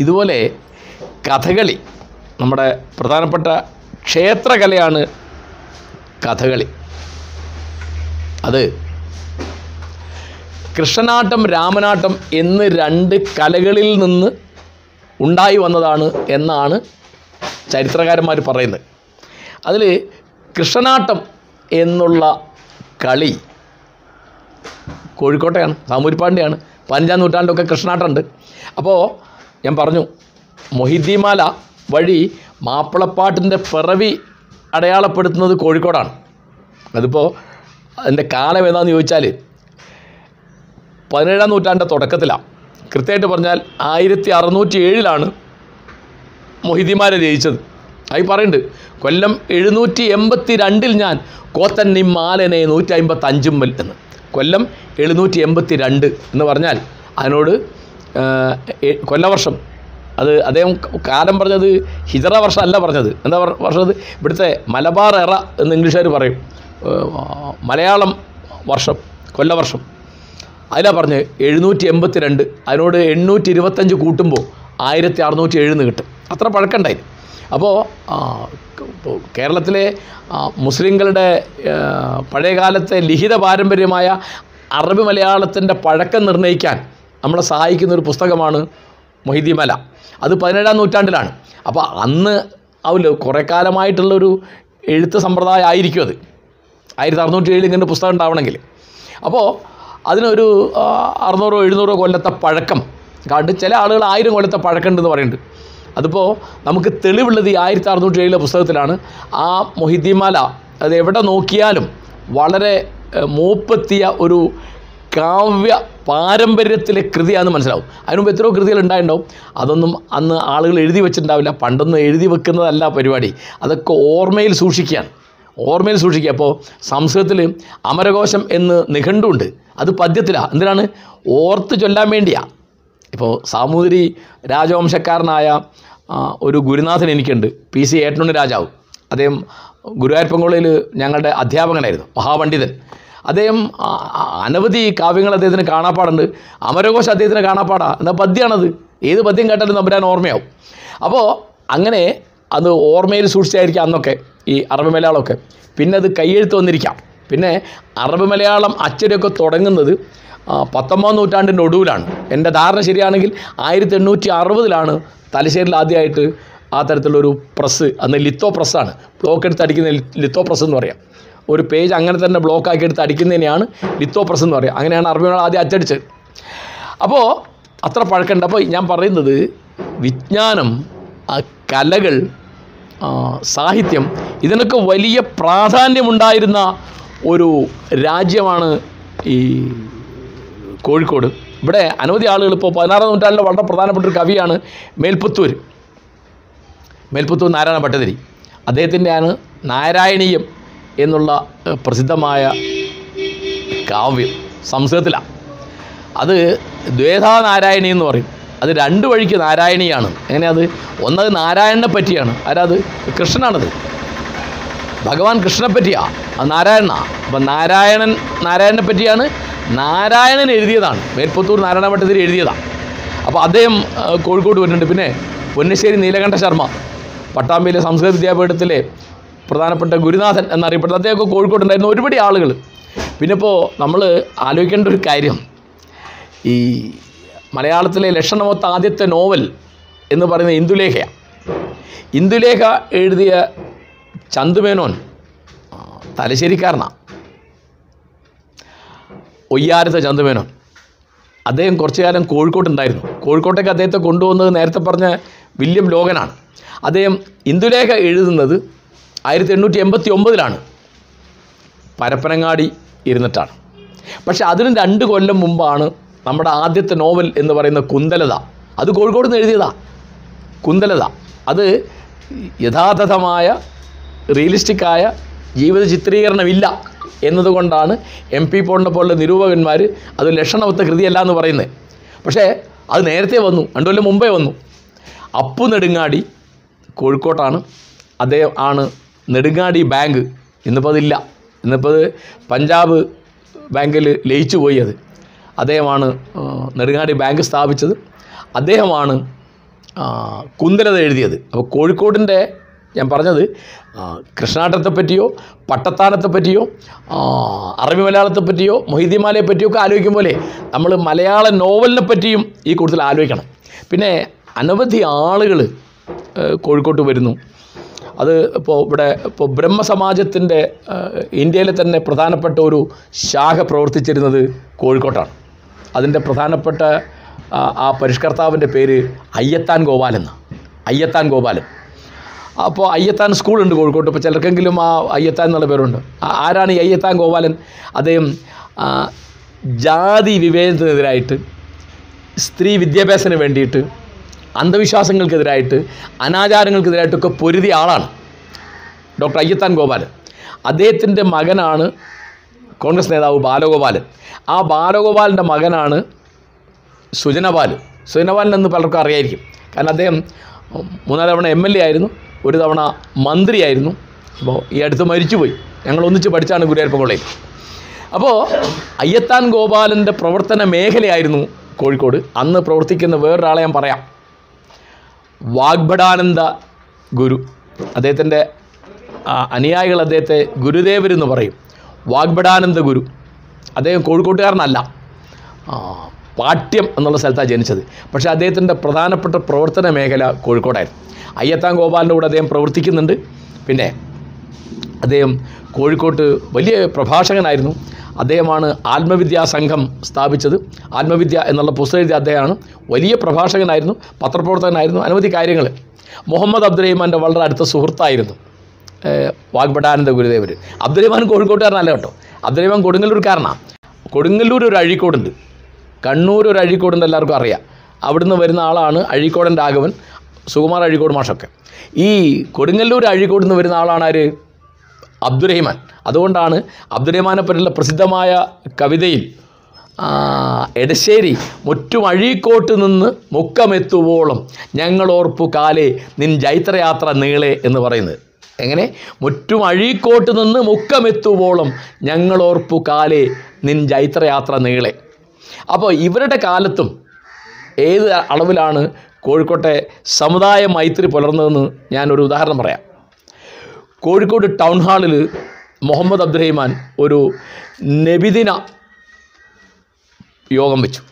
ഇതുപോലെ കഥകളി നമ്മുടെ പ്രധാനപ്പെട്ട ക്ഷേത്രകലയാണ് കഥകളി. അത് കൃഷ്ണനാട്ടം രാമനാട്ടം എന്ന് രണ്ട് കലകളിൽ നിന്ന് ഉണ്ടായി വന്നതാണ് എന്നാണ് ചരിത്രകാരന്മാർ പറയുന്നത്. അതിൽ കൃഷ്ണനാട്ടം എന്നുള്ള കളി. കോഴിക്കോട്ടെയാണ് സാമൂരിപ്പാണ്ടിയാണ് പതിനഞ്ചാം നൂറ്റാണ്ടൊക്കെ കൃഷ്ണാട്ടുണ്ട് അപ്പോൾ ഞാൻ പറഞ്ഞു മൊഹിദ്ദിമാല വഴി മാപ്പിളപ്പാട്ടിന്റെ പിറവി അടയാളപ്പെടുത്തുന്നത് കോഴിക്കോടാണ്. അതിപ്പോൾ അതിന്റെ കാലം ഏതാണെന്ന് ചോദിച്ചാൽ പതിനേഴാം നൂറ്റാണ്ടിന്റെ തുടക്കത്തിലാണ് കൃത്യമായിട്ട് പറഞ്ഞാൽ ആയിരത്തി അറുന്നൂറ്റി ഏഴിലാണ് മൊഹിദിമാരെ ജയിച്ചത്. ആയി പറയുന്നുണ്ട് കൊല്ലം എഴുന്നൂറ്റി എൺപത്തി രണ്ടിൽ ഞാൻ കോത്തന്നി മാലനെ നൂറ്റി അമ്പത്തി അഞ്ചും എന്ന്. കൊല്ലം എഴുന്നൂറ്റി എൺപത്തി രണ്ട് എന്ന് പറഞ്ഞാൽ അതിനോട് കൊല്ലവർഷം. അത് അദ്ദേഹം കാലം പറഞ്ഞത് ഹിജറ വർഷം അല്ല പറഞ്ഞത്. എന്താ പറഞ്ഞത് ഇവിടുത്തെ മലബാർ എറ എന്ന് ഇംഗ്ലീഷുകാർ പറയും. മലയാളം വർഷം കൊല്ലവർഷം. അതിലാണ് പറഞ്ഞ് എഴുന്നൂറ്റി എൺപത്തി രണ്ട് അതിനോട് എണ്ണൂറ്റി ഇരുപത്തഞ്ച് കൂട്ടുമ്പോൾ ആയിരത്തി അറുന്നൂറ്റി എഴുന്ന് കിട്ടും. അത്ര പഴക്കമുണ്ടായി അപ്പോൾ കേരളത്തിലെ മുസ്ലിങ്ങളുടെ പഴയകാലത്തെ ലിഖിത പാരമ്പര്യമായ അറബി മലയാളത്തിന്റെ പഴക്കം നിർണയിക്കാൻ നമ്മളെ സഹായിക്കുന്ന ഒരു പുസ്തകമാണ് മൊഹിദ്ദിമല അത് പതിനേഴാം നൂറ്റാണ്ടിലാണ്. അപ്പോൾ അന്ന് ആവില്ല കുറേ കാലമായിട്ടുള്ളൊരു എഴുത്ത് സമ്പ്രദായം ആയിരിക്കും അത്. ആയിരത്തി അറുന്നൂറ്റി ഏഴിൽ ഇങ്ങനെ പുസ്തകം ഉണ്ടാവണമെങ്കിൽ. അപ്പോൾ അതിനൊരു അറുന്നൂറോ എഴുന്നൂറോ കൊല്ലത്തെ പഴക്കം. കണ്ട് ചില ആളുകൾ ആയിരം കൊല്ലത്തെ പഴക്കമുണ്ടെന്ന് പറയുന്നുണ്ട്. അതിപ്പോൾ നമുക്ക് തെളിവുള്ളത് ഈ ആയിരത്തി അറുന്നൂറ്റി ഏഴിലെ പുസ്തകത്തിലാണ്. ആ മൊഹിദ്ദിമാല അത് എവിടെ നോക്കിയാലും വളരെ മൂപ്പത്തിയ ഒരു കാവ്യ പാരമ്പര്യത്തിലെ കൃതിയാണെന്ന് മനസ്സിലാവും. അതിനുമുമ്പ് എത്രയോ കൃതികൾ ഉണ്ടായിട്ടുണ്ടാവും. അതൊന്നും അന്ന് ആളുകൾ എഴുതി വെച്ചിട്ടുണ്ടാവില്ല. പണ്ടൊന്നും എഴുതി വെക്കുന്നതല്ല പരിപാടി. അതൊക്കെ ഓർമ്മയിൽ സൂക്ഷിക്കുകയാണ്. ഓർമ്മയിൽ സൂക്ഷിക്കുക. അപ്പോൾ സംസ്കൃതത്തിൽ അമരകോശം എന്ന് നിഘണ്ടുണ്ട്. അത് പദ്യത്തിലാണ് എന്തിനാണ്? ഓർത്ത് ചൊല്ലാൻ വേണ്ടിയാണ് ഇപ്പോൾ സാമൂതിരി രാജവംശക്കാരനായ ഒരു ഗുരുനാഥൻ എനിക്കുണ്ട്. പി സി ഏട്ടനുണ്ണി രാജാവ്. അദ്ദേഹം ഗുരുവായൂരപ്പൻകുളയിൽ ഞങ്ങളുടെ അധ്യാപകനായിരുന്നു മഹാപണ്ഡിതൻ. അദ്ദേഹം അനവധി കാവ്യങ്ങൾ അദ്ദേഹത്തിന് കാണാപ്പാടുണ്ട്. അമരകോശ അദ്ദേഹത്തിന് കാണാപ്പാടാ. എന്നാൽ പദ്യമാണത് ഏത് പദ്യം കേട്ടാലും നമ്പരാൻ ഓർമ്മയാവും. അപ്പോൾ അങ്ങനെ അത് ഓർമ്മയിൽ സൂക്ഷിച്ചായിരിക്കാം അന്നൊക്കെ ഈ അറബ് മലയാളമൊക്കെ. പിന്നെ അത് കയ്യെഴുത്ത് വന്നിരിക്കാം. പിന്നെ അറബ് മലയാളം അച്ചടിയൊക്കെ തുടങ്ങുന്നത് പത്തൊമ്പതാം നൂറ്റാണ്ടിന്റെ ഒടുവിലാണ്. എന്റെ ധാരണ ശരിയാണെങ്കിൽ ആയിരത്തി എണ്ണൂറ്റി അറുപതിലാണ് തലശ്ശേരിയിൽ ആദ്യമായിട്ട് ആ തരത്തിലുള്ളൊരു പ്രസ് അന്ന് ലിത്തോ പ്രസ്സാണ് ബ്ലോക്ക് എടുത്ത് അടിക്കുന്ന ലിത്തോ പ്രസ് എന്ന് പറയാം. ഒരു പേജ് അങ്ങനെ തന്നെ ബ്ലോക്ക് ആക്കി എടുത്ത് അടിക്കുന്നതിനെയാണ് ലിത്തോ പ്രസ് എന്ന് പറയുക അങ്ങനെയാണ് അറബികൾ ആദ്യം അച്ചടിച്ചത്. അപ്പോൾ അത്ര പഴക്കമുണ്ട്. അപ്പോൾ ഞാൻ പറയുന്നത് വിജ്ഞാനം കലകൾ സാഹിത്യം ഇതിനൊക്കെ വലിയ പ്രാധാന്യമുണ്ടായിരുന്ന ഒരു രാജ്യമാണ് ഈ കോഴിക്കോട്. ഇവിടെ അനവധി ആളുകൾ ഇപ്പോൾ പതിനാറാം നൂറ്റാണ്ടിലെ വളരെ പ്രധാനപ്പെട്ട ഒരു കവിയാണ് മേൽപ്പത്തൂർ മേൽപ്പത്തൂർ നാരായണ ഭട്ടതിരി. അദ്ദേഹത്തിന്റെയാണ് നാരായണീയം എന്നുള്ള പ്രസിദ്ധമായ കാവ്യം സംസ്കൃതത്തിലാണ്. അത് ദ്വേധാ നാരായണി എന്ന് പറയും. അത് രണ്ട് വഴിക്ക് നാരായണിയാണ്. എങ്ങനെയത് ഒന്നത് നാരായണനെ പറ്റിയാണ്. ആരാത് കൃഷ്ണനാണത്. ഭഗവാൻ കൃഷ്ണനെ പറ്റിയാ. അത് നാരായണ അപ്പം നാരായണൻ നാരായണനെ പറ്റിയാണ് നാരായണൻ എഴുതിയതാണ്. മേൽപ്പത്തൂർ നാരായണ ഭട്ടതിരി എഴുതിയതാണ് അപ്പോൾ അദ്ദേഹം കോഴിക്കോട് വരുന്നുണ്ട്. പിന്നെ പൊന്നശ്ശേരി നീലകണ്ഠ ശർമ്മ പട്ടാമ്പിയിലെ സംസ്കൃത വിദ്യാപീഠത്തിലെ പ്രധാനപ്പെട്ട ഗുരുനാഥൻ എന്നറിയപ്പെട്ടത് അദ്ദേഹമൊക്കെ കോഴിക്കോട്ടുണ്ടായിരുന്ന ഒരുപാട് ആളുകൾ പിന്നെ ഇപ്പോൾ നമ്മൾ ആലോചിക്കേണ്ട ഒരു കാര്യം. ഈ മലയാളത്തിലെ ലക്ഷണമൊത്ത ആദ്യത്തെ നോവൽ എന്ന് പറയുന്നത് ഇന്ദുലേഖയാണ് ഇന്ദുലേഖ എഴുതിയ ചന്തുമേനോൻ. തലശ്ശേരിക്കാരനാ. ഒയ്യാരത്തെ ചന്തുമേനോൻ. അദ്ദേഹം കുറച്ചു കാലം കോഴിക്കോട്ടുണ്ടായിരുന്നു. കോഴിക്കോട്ടേക്ക് അദ്ദേഹത്തെ കൊണ്ടുവന്നത് നേരത്തെ പറഞ്ഞ വില്യം ലോകനാണ് അദ്ദേഹം ഇന്ദുലേഖ എഴുതുന്നത് ആയിരത്തി എണ്ണൂറ്റി എൺപത്തി ഒമ്പതിലാണ് പരപ്പനങ്ങാടി ഇരുന്നിട്ടാണ്. പക്ഷെ അതിന് രണ്ട് കൊല്ലം മുമ്പാണ് നമ്മുടെ ആദ്യത്തെ നോവൽ എന്ന് പറയുന്ന കുന്തലത. അത് കോഴിക്കോട് നിന്ന് എഴുതിയതാ. കുന്തലത. അത് യഥാതഥമായ റിയലിസ്റ്റിക്കായ ജീവിത ചിത്രീകരണമില്ല എന്നതുകൊണ്ടാണ് എം പി പോളിനെ പോലുള്ള നിരൂപകന്മാർ അത് ലക്ഷണമൊത്ത കൃതിയല്ല എന്ന് പറയുന്നത്. പക്ഷേ അത് നേരത്തെ വന്നു രണ്ടു കൊല്ലം മുമ്പേ വന്നു. അപ്പു നെടുങ്ങാടി കോഴിക്കോട്ടാണ്. അദ്ദേഹം ആണ് നെടുങ്ങാടി ബാങ്ക്. ഇന്നിപ്പോൾ അതില്ല. ഇന്നിപ്പോൾ അത് പഞ്ചാബ് ബാങ്കിൽ ലയിച്ചു പോയി അത്. അദ്ദേഹമാണ് നെടുങ്ങാടി ബാങ്ക് സ്ഥാപിച്ചത്. അദ്ദേഹമാണ് കുന്തലത എഴുതിയത്. അപ്പോൾ കോഴിക്കോടിന്റെ ഞാൻ പറഞ്ഞത് കൃഷ്ണാട്ടത്തെ പറ്റിയോ പട്ടത്താനത്തെ പറ്റിയോ അറബി മലയാളത്തെ പറ്റിയോ മൊഹിദിമാലയെ പറ്റിയോ ഒക്കെ ആലോചിക്കും പോലെ നമ്മൾ മലയാള നോവലിനെ പറ്റിയും ഈ കൂടുതൽ ആലോചിക്കണം. പിന്നെ അനവധി ആളുകൾ കോഴിക്കോട്ട് വരുന്നു. അത് ഇപ്പോൾ ഇവിടെ ഇപ്പോൾ ബ്രഹ്മസമാജത്തിന്റെ ഇന്ത്യയിലെ തന്നെ പ്രധാനപ്പെട്ട ഒരു ശാഖ പ്രവർത്തിച്ചിരുന്നത് കോഴിക്കോട്ടാണ്. അതിന്റെ പ്രധാനപ്പെട്ട ആ പരിഷ്കർത്താവിന്റെ പേര് അയ്യത്താൻ ഗോപാലെന്ന് അയ്യത്താൻ ഗോപാലൻ അപ്പോൾ അയ്യത്താൻ സ്കൂളുണ്ട് കോഴിക്കോട്ട്. ഇപ്പോൾ ചിലർക്കെങ്കിലും ആ അയ്യത്താൻ എന്നുള്ള പേരുണ്ട്. ആരാണ് ഈ അയ്യത്താൻ ഗോപാലൻ? അദ്ദേഹം ജാതി വിവേചനത്തിനെതിരായിട്ട് സ്ത്രീ വിദ്യാഭ്യാസത്തിന് വേണ്ടിയിട്ട് അന്ധവിശ്വാസങ്ങൾക്കെതിരായിട്ട് അനാചാരങ്ങൾക്കെതിരായിട്ടൊക്കെ പൊരുതിയ ആളാണ് ഡോക്ടർ അയ്യത്താൻ ഗോപാലൻ. അദ്ദേഹത്തിന്റെ മകനാണ് കോൺഗ്രസ് നേതാവ് ബാലഗോപാലൻ. ആ ബാലഗോപാലിന്റെ മകനാണ് സുജനപാൽ സുജനപാലൻ എന്ന് പലർക്കും അറിയായിരിക്കും. കാരണം അദ്ദേഹം മൂന്നാൽ തവണ എം എൽ എ ആയിരുന്നു. ഒരു തവണ മന്ത്രിയായിരുന്നു. അപ്പോൾ ഈ അടുത്ത് മരിച്ചുപോയി. ഞങ്ങൾ ഒന്നിച്ച് പഠിച്ചാണ് ഗുരുവായൂരപ്പ കോളേജ്. അപ്പോൾ അയ്യത്താൻ ഗോപാലന്റെ പ്രവർത്തന മേഖലയായിരുന്നു കോഴിക്കോട്. അന്ന് പ്രവർത്തിക്കുന്ന വേറൊരാളെ ഞാൻ പറയാം. വാഗ്ഭടാനന്ദ ഗുരു. അദ്ദേഹത്തിന്റെ അനുയായികൾ അദ്ദേഹത്തെ ഗുരുദേവരെന്ന് പറയും. വാഗ്ഭടാനന്ദ ഗുരു. അദ്ദേഹം കോഴിക്കോട്ടുകാരനല്ല. ആ, പാട്യം എന്നുള്ള സ്ഥലത്താണ് ജനിച്ചത്. പക്ഷേ അദ്ദേഹത്തിന്റെ പ്രധാനപ്പെട്ട പ്രവർത്തന മേഖല കോഴിക്കോടായിരുന്നു. അയ്യത്താൻ ഗോപാലിന്റെ കൂടെ അദ്ദേഹം പ്രവർത്തിക്കുന്നുണ്ട്. പിന്നെ അദ്ദേഹം കോഴിക്കോട്ട് വലിയ പ്രഭാഷകനായിരുന്നു. അദ്ദേഹമാണ് ആത്മവിദ്യാ സംഘം സ്ഥാപിച്ചത്. ആത്മവിദ്യ എന്നുള്ള പുസ്തകം എഴുതിയ അദ്ദേഹമാണ് വലിയ പ്രഭാഷകനായിരുന്നു പത്രപ്രവർത്തകനായിരുന്നു അനവധി കാര്യങ്ങൾ. മുഹമ്മദ് അബ്ദുറഹിമാന്റെ വളരെ അടുത്ത സുഹൃത്തായിരുന്നു വാഗ്ബടാനന്ദ ഗുരുദേവർ അബ്ദുറഹിമാൻ കോഴിക്കോട്ടുകാരനല്ല കേട്ടോ. അബ്ദുറഹിമാൻ കൊടുങ്ങല്ലൂർക്കാരനാണ് കൊടുങ്ങല്ലൂർ ഒരു അഴീക്കോടുണ്ട്. കണ്ണൂർ ഒരു അഴീക്കോടുണ്ട് എല്ലാവർക്കും അറിയാം. അവിടുന്ന് വരുന്ന ആളാണ് അഴീക്കോടൻ രാഘവൻ. സുകുമാർ അഴീക്കോട് മാഷൊക്കെ. ഈ കൊടുങ്ങല്ലൂർ അഴീക്കോട് നിന്ന് വരുന്ന ആളാണ് ആര്? അബ്ദുറഹിമാൻ. അതുകൊണ്ടാണ് അബ്ദുറഹിമാനെ പറ്റുള്ള പ്രസിദ്ധമായ കവിതയിൽ എടശ്ശേരി മുറ്റും അഴീക്കോട്ട് നിന്ന് മുക്കമെത്തുവോളം ഞങ്ങൾ ഓർപ്പു കാലേ നിൻ ജൈത്രയാത്ര നീളെ എന്ന് പറയുന്നത്. എങ്ങനെ? മുറ്റും അഴീക്കോട്ട് നിന്ന് മുക്കമെത്തുവോളം ഞങ്ങൾ ഓർപ്പു കാലേ നിൻ ജൈത്രയാത്ര നീളെ അപ്പോൾ ഇവരുടെ കാലത്തും ഏത് അളവിലാണ് കോഴിക്കോട്ടെ സമുദായ മൈത്രി പുലർന്നതെന്ന് ഞാനൊരു ഉദാഹരണം പറയാം. കോഴിക്കോട് ടൗൺ ഹാളിൽ മുഹമ്മദ് അബ്ദുറഹിമാൻ ഒരു നബിദിന യോഗം വെച്ചു.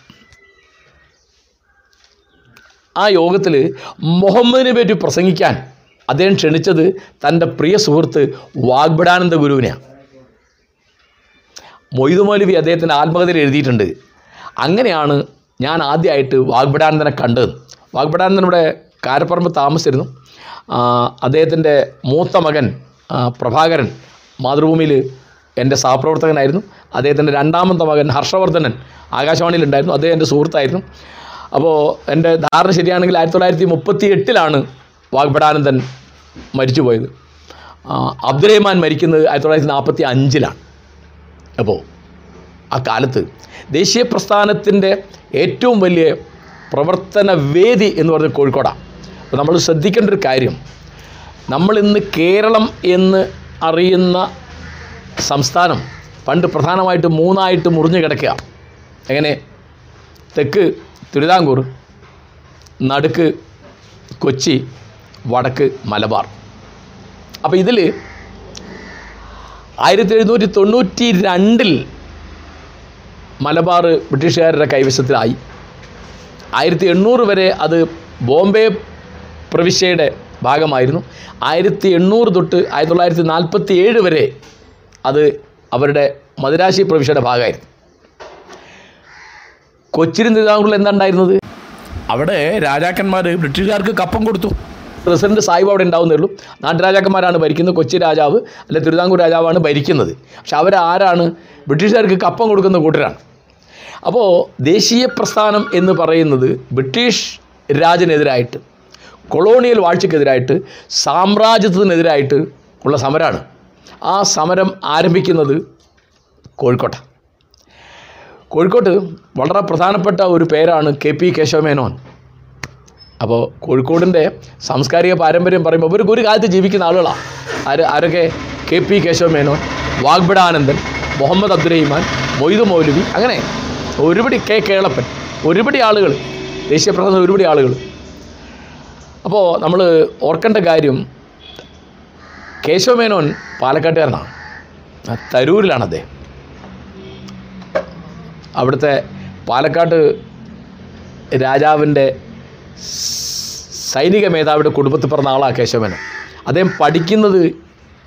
ആ യോഗത്തിൽ മുഹമ്മദിനെ പറ്റി പ്രസംഗിക്കാൻ അദ്ദേഹം ക്ഷണിച്ചത് തന്റെ പ്രിയ സുഹൃത്ത് വാഗ്ബടാനന്ദ ഗുരുവിനെയാണ് മൊയ്തു മൗലവി അദ്ദേഹത്തിന്റെ ആത്മകഥയിൽ എഴുതിയിട്ടുണ്ട് അങ്ങനെയാണ് ഞാൻ ആദ്യമായിട്ട് വാഗ്ഭടാനന്ദനെ കണ്ടത്. വാഗ്ഭടാനന്ദൻ ഇവിടെ കാരപ്പറമ്പ് താമസിച്ചിരുന്നു. അദ്ദേഹത്തിന്റെ മൂത്ത മകൻ പ്രഭാകരൻ മാതൃഭൂമിയിൽ എന്റെ സഹപ്രവർത്തകനായിരുന്നു. അദ്ദേഹത്തിന്റെ രണ്ടാമത്തെ മകൻ ഹർഷവർദ്ധനൻ ആകാശവാണിയിലുണ്ടായിരുന്നു. അദ്ദേഹം എന്റെ സുഹൃത്തായിരുന്നു. അപ്പോൾ എന്റെ ധാരണ ശരിയാണെങ്കിൽ ആയിരത്തി തൊള്ളായിരത്തി മുപ്പത്തി എട്ടിലാണ് വാഗ്ഭടാനന്ദൻ മരിച്ചുപോയത് അബ്ദുറഹ്മാൻ മരിക്കുന്നത് ആയിരത്തി തൊള്ളായിരത്തി നാൽപ്പത്തി അഞ്ചിലാണ് അപ്പോൾ ആ കാലത്ത് ദേശീയ പ്രസ്ഥാനത്തിന്റെ ഏറ്റവും വലിയ പ്രവർത്തന വേദി എന്ന് പറഞ്ഞ കോഴിക്കോടാണ് അപ്പോൾ നമ്മൾ ശ്രദ്ധിക്കേണ്ട ഒരു കാര്യം നമ്മളിന്ന് കേരളം എന്ന് അറിയുന്ന സംസ്ഥാനം പണ്ട് പ്രധാനമായിട്ട് മൂന്നായിട്ട് മുറിഞ്ഞു കിടക്കുക. എങ്ങനെ? തെക്ക് തിരുവിതാംകൂർ നടുക്ക് കൊച്ചി വടക്ക് മലബാർ. അപ്പോൾ ഇതിൽ ആയിരത്തി എഴുന്നൂറ്റി തൊണ്ണൂറ്റി രണ്ടിൽ മലബാർ ബ്രിട്ടീഷുകാരുടെ കൈവശത്തിലായി. ആയിരത്തി എണ്ണൂറ് വരെ അത് ബോംബെ പ്രവിശ്യയുടെ ഭാഗമായിരുന്നു. ആയിരത്തി എണ്ണൂറ് തൊട്ട് ആയിരത്തി തൊള്ളായിരത്തി നാൽപ്പത്തി ഏഴ് വരെ അത് അവരുടെ മദുരാശി പ്രവിശ്യയുടെ ഭാഗമായിരുന്നു. കൊച്ചിൻ തിരുവിതാംകൂറിൽ എന്താണ്ടായിരുന്നത് അവിടെ രാജാക്കന്മാർ ബ്രിട്ടീഷുകാർക്ക് കപ്പം കൊടുത്തു. പ്രസിഡന്റ് സാഹിബ് അവിടെ ഉണ്ടാവുന്നേ ഉള്ളൂ. നാട്ടുരാജാക്കന്മാരാണ് ഭരിക്കുന്നത് കൊച്ചി രാജാവ് അല്ലെ തിരുവിതാംകൂർ രാജാവാണ് ഭരിക്കുന്നത്. പക്ഷെ അവരാരാണ് ബ്രിട്ടീഷുകാർക്ക് കപ്പം കൊടുക്കുന്ന കൂട്ടരാണ്. അപ്പോൾ ദേശീയ പ്രസ്ഥാനം എന്ന് പറയുന്നത് ബ്രിട്ടീഷ് രാജനെതിരായിട്ട് കൊളോണിയൽ വാഴ്ചക്കെതിരായിട്ട് സാമ്രാജ്യത്തിനെതിരായിട്ട് ഉള്ള സമരമാണ് ആ സമരം ആരംഭിക്കുന്നത് കോഴിക്കോട്ട. കോഴിക്കോട്ട് വളരെ പ്രധാനപ്പെട്ട ഒരു പേരാണ് കെ പി കേശവമേനോൻ അപ്പോൾ കോഴിക്കോടിന്റെ സാംസ്കാരിക പാരമ്പര്യം പറയുമ്പോൾ ഇവർക്ക് ഒരു കാലത്ത് ജീവിക്കുന്ന ആളുകളാണ് ആര് ആരൊക്കെ? കെ പി കേശവമേനോൻ വാഗ്ബിടാനന്ദൻ മുഹമ്മദ് അബ്ദുറഹിമാൻ മൊയ്തു മൗലവി അങ്ങനെ ഒരുപടി കെ കേളപ്പൻ ഒരുപടി ആളുകൾ ദേശീയ പ്രധാന ഒരുപടി ആളുകൾ അപ്പോൾ നമ്മൾ ഓർക്കേണ്ട കാര്യം കേശവമേനോൻ പാലക്കാട്ടുകാരനാണ്. തരൂരിലാണ് അദ്ദേഹം. അവിടുത്തെ പാലക്കാട്ട് രാജാവിന്റെ സൈനിക മേധാവിയുടെ കുടുംബത്തിൽ പിറന്ന ആളാണ് കേശവമേനോൻ. അദ്ദേഹം പഠിക്കുന്നത്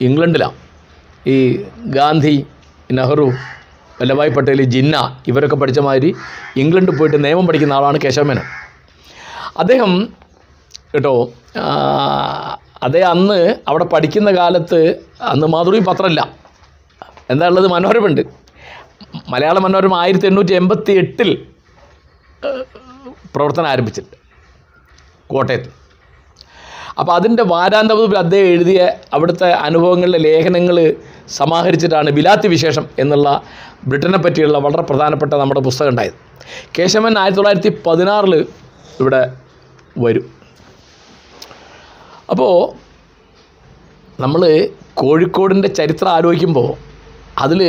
ഇംഗ്ലണ്ടിലാണ്. ഈ ഗാന്ധി നെഹ്റു വല്ലഭായ് പട്ടേൽ ജിന്ന ഇവരൊക്കെ പഠിച്ച മാതിരി ഇംഗ്ലണ്ടിൽ പോയിട്ട് നിയമം പഠിക്കുന്ന ആളാണ് കേശവമേനോൻ അദ്ദേഹം കേട്ടോ അതേ അന്ന് അവിടെ പഠിക്കുന്ന കാലത്ത് അന്ന് മാതൃഭൂമി പത്രമല്ല എന്താ ഉള്ളത്? മനോരമുണ്ട് മലയാള മനോരമ ആയിരത്തി എണ്ണൂറ്റി എൺപത്തി എട്ടിൽ പ്രവർത്തനം ആരംഭിച്ചിട്ടുണ്ട് കോട്ടയത്ത്. അപ്പോൾ അതിന്റെ വാരാന്തപതിപ്പിൽ അദ്ദേഹം എഴുതിയ അവിടുത്തെ അനുഭവങ്ങളിലെ ലേഖനങ്ങൾ സമാഹരിച്ചിട്ടാണ് ബിലാത്തി വിശേഷം എന്നുള്ള ബ്രിട്ടനെ പറ്റിയുള്ള വളരെ പ്രധാനപ്പെട്ട നമ്മുടെ പുസ്തകം ഉണ്ടായത്. കേശവൻ ആയിരത്തി തൊള്ളായിരത്തി പതിനാറിൽ ഇവിടെ വരും. അപ്പോൾ നമ്മൾ കോഴിക്കോടിന്റെ ചരിത്രം ആലോചിക്കുമ്പോൾ അതിൽ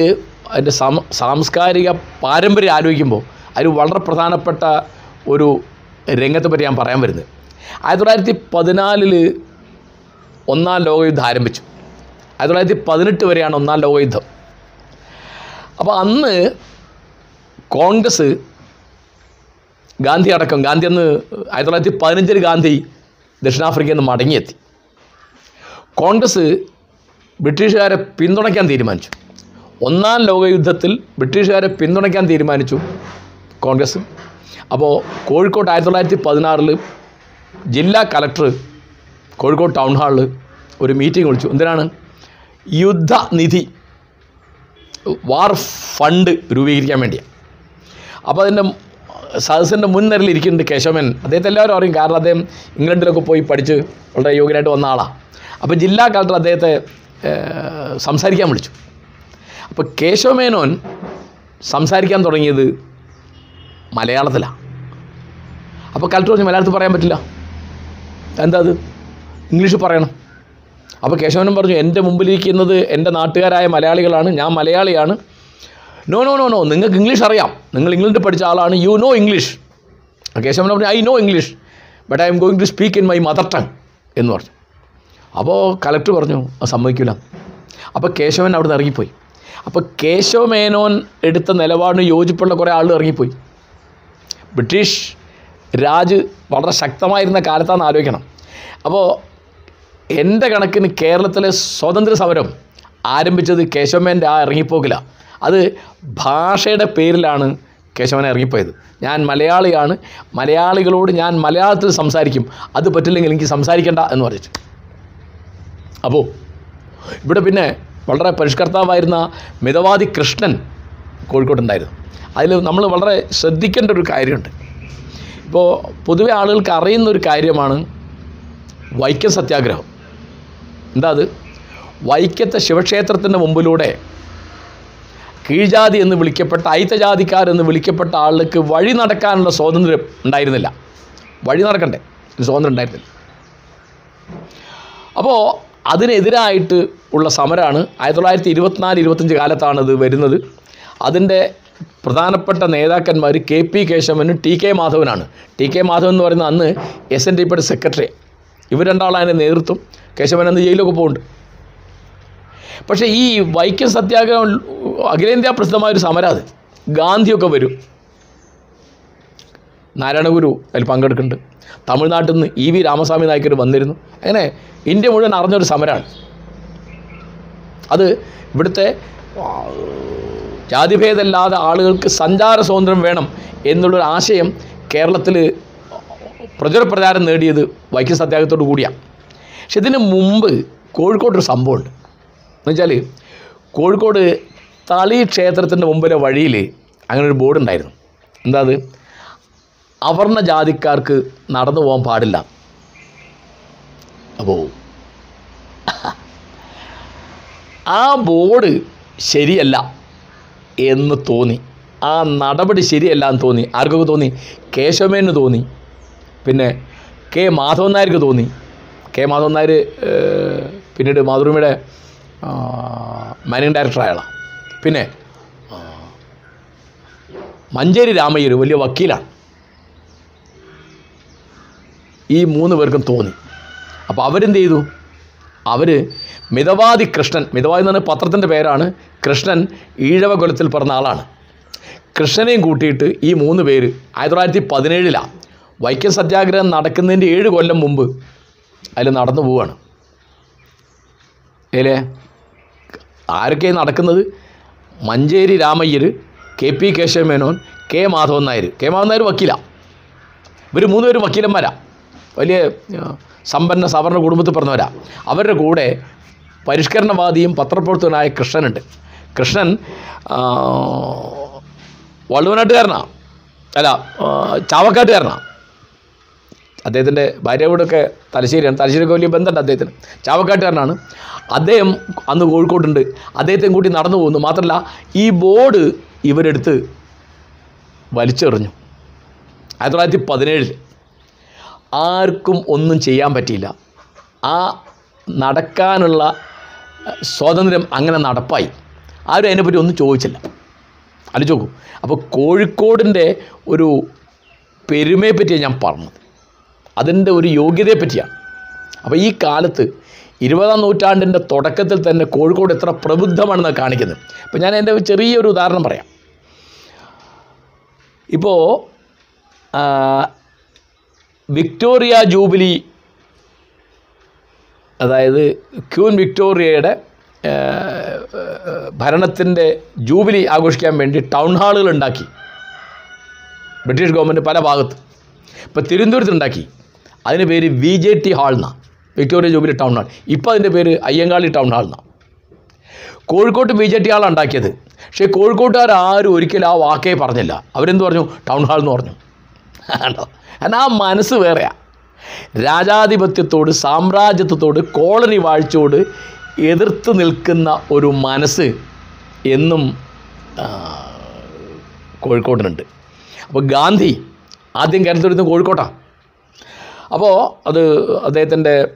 അതിന്റെ സാംസ്കാരിക പാരമ്പര്യം ആലോചിക്കുമ്പോൾ അതിൽ വളരെ പ്രധാനപ്പെട്ട ഒരു രംഗത്തെ പറ്റി ഞാൻ പറയാൻ വരുന്നത്. ആയിരത്തി തൊള്ളായിരത്തി പതിനാലിൽ ഒന്നാം ലോകയുദ്ധം ആരംഭിച്ചു. ആയിരത്തി തൊള്ളായിരത്തി പതിനെട്ട് വരെയാണ് ഒന്നാം ലോകയുദ്ധം. അപ്പോൾ അന്ന് കോൺഗ്രസ് ഗാന്ധി അടക്കം ഗാന്ധി അന്ന് ആയിരത്തി തൊള്ളായിരത്തി പതിനഞ്ചിൽ ഗാന്ധി ദക്ഷിണാഫ്രിക്കയിൽ നിന്ന് മടങ്ങിയെത്തി. കോൺഗ്രസ് ബ്രിട്ടീഷുകാരെ പിന്തുണയ്ക്കാൻ തീരുമാനിച്ചു. ഒന്നാം ലോകയുദ്ധത്തിൽ ബ്രിട്ടീഷുകാരെ പിന്തുണയ്ക്കാൻ തീരുമാനിച്ചു കോൺഗ്രസ്. അപ്പോൾ കോഴിക്കോട്ട് ആയിരത്തി തൊള്ളായിരത്തി പതിനാറിൽ ജില്ലാ കലക്ടർ കോഴിക്കോട് ടൗൺ ഹാളിൽ ഒരു മീറ്റിംഗ് വിളിച്ചു. എന്തിനാണ്? യുദ്ധനിധി. വാർ ഫണ്ട് രൂപീകരിക്കാൻ വേണ്ടിയാണ് അപ്പോൾ അതിന്റെ സദസ്സിന്റെ മുൻനിരയിൽ ഇരിക്കുന്നുണ്ട് കേശവൻ. അദ്ദേഹത്തെ എല്ലാവരും അറിയും. കാരണം അദ്ദേഹം ഇംഗ്ലണ്ടിലൊക്കെ പോയി പഠിച്ച് വളരെ യോഗ്യനായിട്ട് വന്ന ആളാണ് അപ്പോൾ ജില്ലാ കളക്ടർ അദ്ദേഹത്തെ സംസാരിക്കാൻ വിളിച്ചു. അപ്പോൾ കേശവമേനോൻ സംസാരിക്കാൻ തുടങ്ങിയത് മലയാളത്തിലാണ് അപ്പോൾ കളക്ടർ പറഞ്ഞു മലയാളത്തിൽ പറയാൻ പറ്റില്ല. എന്താ അത്? ഇംഗ്ലീഷ് പറയണം. അപ്പോൾ കേശവനും പറഞ്ഞു എന്റെ മുമ്പിലിരിക്കുന്നത് എന്റെ നാട്ടുകാരായ മലയാളികളാണ് ഞാൻ മലയാളിയാണ്. നോ നോ നോ നോ നിങ്ങൾക്ക് ഇംഗ്ലീഷ് അറിയാം. നിങ്ങൾ ഇംഗ്ലണ്ടിൽ പഠിച്ച ആളാണ് യു നോ ഇംഗ്ലീഷ് കേശവൻ പറഞ്ഞു I know English but I am going to speak in my mother tongue എന്ന് പറഞ്ഞു. അപ്പോൾ കലക്ടർ പറഞ്ഞു അത് സമ്മതിക്കില്ല അപ്പോൾ കേശവൻ അവിടെ നിന്ന് ഇറങ്ങിപ്പോയി. അപ്പോൾ കേശവ മേനോൻ എടുത്ത നിലപാടിന് യോജിപ്പുള്ള കുറേ ആളുകൾ ഇറങ്ങിപ്പോയി. ബ്രിട്ടീഷ് രാജ് വളരെ ശക്തമായിരുന്ന കാലത്താണെന്ന് ആലോചിക്കണം. അപ്പോൾ എന്റെ കണക്കിന് കേരളത്തിലെ സ്വാതന്ത്ര്യ സമരം ആരംഭിച്ചത് കേശവമേന്റെ ആ ഇറങ്ങിപ്പോക്കില്ല അത് ഭാഷയുടെ പേരിലാണ് കേശവൻ ഇറങ്ങിപ്പോയത്. ഞാൻ മലയാളിയാണ്. മലയാളികളോട് ഞാൻ മലയാളത്തിൽ സംസാരിക്കും. അത് പറ്റില്ലെങ്കിൽ എനിക്ക് സംസാരിക്കണ്ട എന്ന് പറഞ്ഞു അപ്പോൾ ഇവിടെ പിന്നെ വളരെ പരിഷ്കർത്താവായിരുന്ന മിതവാദി കൃഷ്ണൻ കോഴിക്കോട്ടുണ്ടായിരുന്നു. അതിൽ നമ്മൾ വളരെ ശ്രദ്ധിക്കേണ്ട ഒരു കാര്യമുണ്ട്. ഇപ്പോൾ പൊതുവെ ആളുകൾക്ക് അറിയുന്ന ഒരു കാര്യമാണ് വൈക്കം സത്യാഗ്രഹം. എന്താ അത്? വൈക്കത്തെ ശിവക്ഷേത്രത്തിന്റെ മുമ്പിലൂടെ കീഴ്ജാതി എന്ന് വിളിക്കപ്പെട്ട അയിത്തജാതിക്കാരെന്ന് വിളിക്കപ്പെട്ട ആളുകൾക്ക് വഴി നടക്കാനുള്ള സ്വാതന്ത്ര്യം ഉണ്ടായിരുന്നില്ല. വഴി നടക്കണ്ടേ? സ്വാതന്ത്ര്യം ഉണ്ടായിരുന്നില്ല. അപ്പോൾ അതിനെതിരായിട്ട് ഉള്ള സമരമാണ് ആയിരത്തി തൊള്ളായിരത്തി ഇരുപത്തിനാല് ഇരുപത്തഞ്ച് കാലത്താണ് ഇത് വരുന്നത്. അതിന്റെ പ്രധാനപ്പെട്ട നേതാക്കന്മാർ കെ പി കേശവനും ടി കെ മാധവനാണ്. ടി കെ മാധവൻ എന്ന് പറയുന്ന അന്ന് എസ് എൻ ഡി പിയുടെ സെക്രട്ടറി ഇവർ രണ്ടാളതിനെ നേതൃത്വം. കേശവൻ അന്ന് ജയിലൊക്കെ പോകുന്നുണ്ട് പക്ഷേ ഈ വൈക്കം സത്യാഗ്രഹം അഖിലേന്ത്യാ പ്രസിദ്ധമായൊരു സമരം അത് ഗാന്ധിയൊക്കെ വരും. നാരായണഗുരു അതിൽ പങ്കെടുക്കുന്നുണ്ട്. തമിഴ്നാട്ടിൽ നിന്ന് ഇ വി രാമസ്വാമി നായ്ക്കർ വന്നിരുന്നു. അങ്ങനെ ഇന്ത്യ മുഴുവൻ അറിഞ്ഞൊരു സമരമാണ് അത് ഇവിടുത്തെ ജാതിഭേദമില്ലാതെ ആളുകൾക്ക് സഞ്ചാര സ്വാതന്ത്ര്യം വേണം എന്നുള്ളൊരു ആശയം കേരളത്തിൽ പ്രചുരപ്രചാരം നേടിയത് വൈക്കം സത്യാഗ്രഹത്തോടു കൂടിയാണ് പക്ഷെ ഇതിന് മുമ്പ് കോഴിക്കോട്ടൊരു സംഭവമുണ്ട്. എന്നുവെച്ചാൽ കോഴിക്കോട് തളി ക്ഷേത്രത്തിന്റെ മുമ്പിലെ വഴിയിൽ അങ്ങനെ ഒരു ബോർഡ് ഉണ്ടായിരുന്നു എന്താ അത് അവർണ ജാതിക്കാർക്ക് നടന്നു പോകാൻ പാടില്ല. അപ്പോൾ ആ ബോർഡ് ശരിയല്ല എന്ന് തോന്നി. ആ നടപടി ശരിയല്ല എന്ന് തോന്നി. ആർക്കൊക്കെ തോന്നി? കേശവമേന് തോന്നി. പിന്നെ കെ മാധവൻ നായർക്ക് തോന്നി. കെ മാധവൻ നായർ പിന്നീട് മാതൃഭൂമിയുടെ മാനേജിങ് ഡയറക്ടർ അയാളാണ് പിന്നെ മഞ്ചേരി രാമയ്യർ വലിയ വക്കീലാണ്. ഈ മൂന്ന് പേർക്കും തോന്നി. അപ്പോൾ അവരെന്ത് ചെയ്തു? അവർ മിതവാദി കൃഷ്ണൻ മിതവാദി എന്ന് പറഞ്ഞ പത്രത്തിന്റെ പേരാണ് കൃഷ്ണൻ ഈഴവകുലത്തിൽ പിറന്ന ആളാണ്. കൃഷ്ണനെയും കൂട്ടിയിട്ട് ഈ മൂന്ന് പേര് ആയിരത്തി തൊള്ളായിരത്തി പതിനേഴിലാണ് വൈക്കം സത്യാഗ്രഹം നടക്കുന്നതിന്റെ ഏഴ് കൊല്ലം മുമ്പ് അതിൽ നടന്നു പോവുകയാണ് അല്ലേ ആരൊക്കെയാണ് നടക്കുന്നത്? Manjeri Ramayyar K P Kesava Menon K Madhavan Nair K Madhavan Nair വക്കീലാണ് ഇവർ മൂന്ന് പേര് വക്കീലന്മാരാണ് വലിയ സമ്പന്ന സവർണ കുടുംബത്തിൽ പറഞ്ഞവരാ. അവരുടെ കൂടെ പരിഷ്കരണവാദിയും പത്രപ്രവർത്തകനായ കൃഷ്ണനുണ്ട്. കൃഷ്ണൻ വള്ളുവനാട്ടുകാരനാണ് അല്ല ചാവക്കാട്ടുകാരനാണ് അദ്ദേഹത്തിന്റെ ഭാര്യ കൂടെയൊക്കെ തലശ്ശേരിയാണ്. തലശ്ശേരിയൊക്കെ വലിയ ബന്ധമുണ്ട് അദ്ദേഹത്തിന്. ചാവക്കാട്ടുകാരനാണ്. അദ്ദേഹം അന്ന് കോഴിക്കോട്ടുണ്ട് അദ്ദേഹത്തെയും കൂട്ടി നടന്നു പോകുന്നു. മാത്രമല്ല ഈ ബോർഡ് ഇവരെടുത്ത് വലിച്ചെറിഞ്ഞു. ആയിരത്തി തൊള്ളായിരത്തി പതിനേഴിൽ ആർക്കും ഒന്നും ചെയ്യാൻ പറ്റിയില്ല. ആ നടക്കാനുള്ള സ്വാതന്ത്ര്യം അങ്ങനെ നടപ്പായി. ആരും അതിനെപ്പറ്റി ഒന്നും ചോദിച്ചില്ല. ആലോചിച്ച് നോക്കൂ. അപ്പോൾ കോഴിക്കോടിന്റെ ഒരു പെരുമയെ പറ്റിയാണ് ഞാൻ പറഞ്ഞത്. അതിന്റെ ഒരു യോഗ്യതയെ പറ്റിയാണ് അപ്പോൾ ഈ കാലത്ത് ഇരുപതാം നൂറ്റാണ്ടിന്റെ തുടക്കത്തിൽ തന്നെ കോഴിക്കോട് എത്ര പ്രബുദ്ധമാണെന്ന് കാണിക്കുന്നത്. അപ്പോൾ ഞാൻ എന്റെ ചെറിയൊരു ഉദാഹരണം പറയാം. ഇപ്പോൾ വിക്ടോറിയ ജൂബിലി അതായത് ക്യൂൻ വിക്ടോറിയയുടെ ഭരണത്തിന്റെ ജൂബിലി ആഘോഷിക്കാൻ വേണ്ടി ടൗൺ ഹാളുകൾ ഉണ്ടാക്കി. ബ്രിട്ടീഷ് ഗവൺമെന്റ് പല ഭാഗത്ത്. ഇപ്പോൾ തിരുവനന്തപുരത്ത് ഉണ്ടാക്കി അതിന് പേര് വി ജെ ടി ഹാൾ എന്നാണ് വിക്ടോറിയ ജൂബിലി ടൗൺ ഹാൾ ഇപ്പോൾ അതിന്റെ പേര് അയ്യങ്കാളി ടൗൺ ഹാൾ എന്നാണ് കോഴിക്കോട്ട് ബി ജെ ടി ഹാളാണ് ഉണ്ടാക്കിയത്. പക്ഷേ കോഴിക്കോട്ടുകാർ ആരും ഒരിക്കലും ആ വാക്കേ പറഞ്ഞില്ല. അവരെന്ത് പറഞ്ഞു? ടൗൺ ഹാൾ എന്ന് പറഞ്ഞു. ആണോ? കാരണം ആ മനസ്സ് വേറെയാ. രാജാധിപത്യത്തോട് സാമ്രാജ്യത്വത്തോട് കോളനി വാഴ്ചയോട് എതിർത്ത് നിൽക്കുന്ന ഒരു മനസ്സ് എന്നും കോഴിക്കോടിനുണ്ട് അപ്പോൾ ഗാന്ധി ആദ്യം കരുത്തെടുത്ത് കോഴിക്കോട്ടാണ് അപ്പോൾ അത് അദ്ദേഹത്തിന്റെ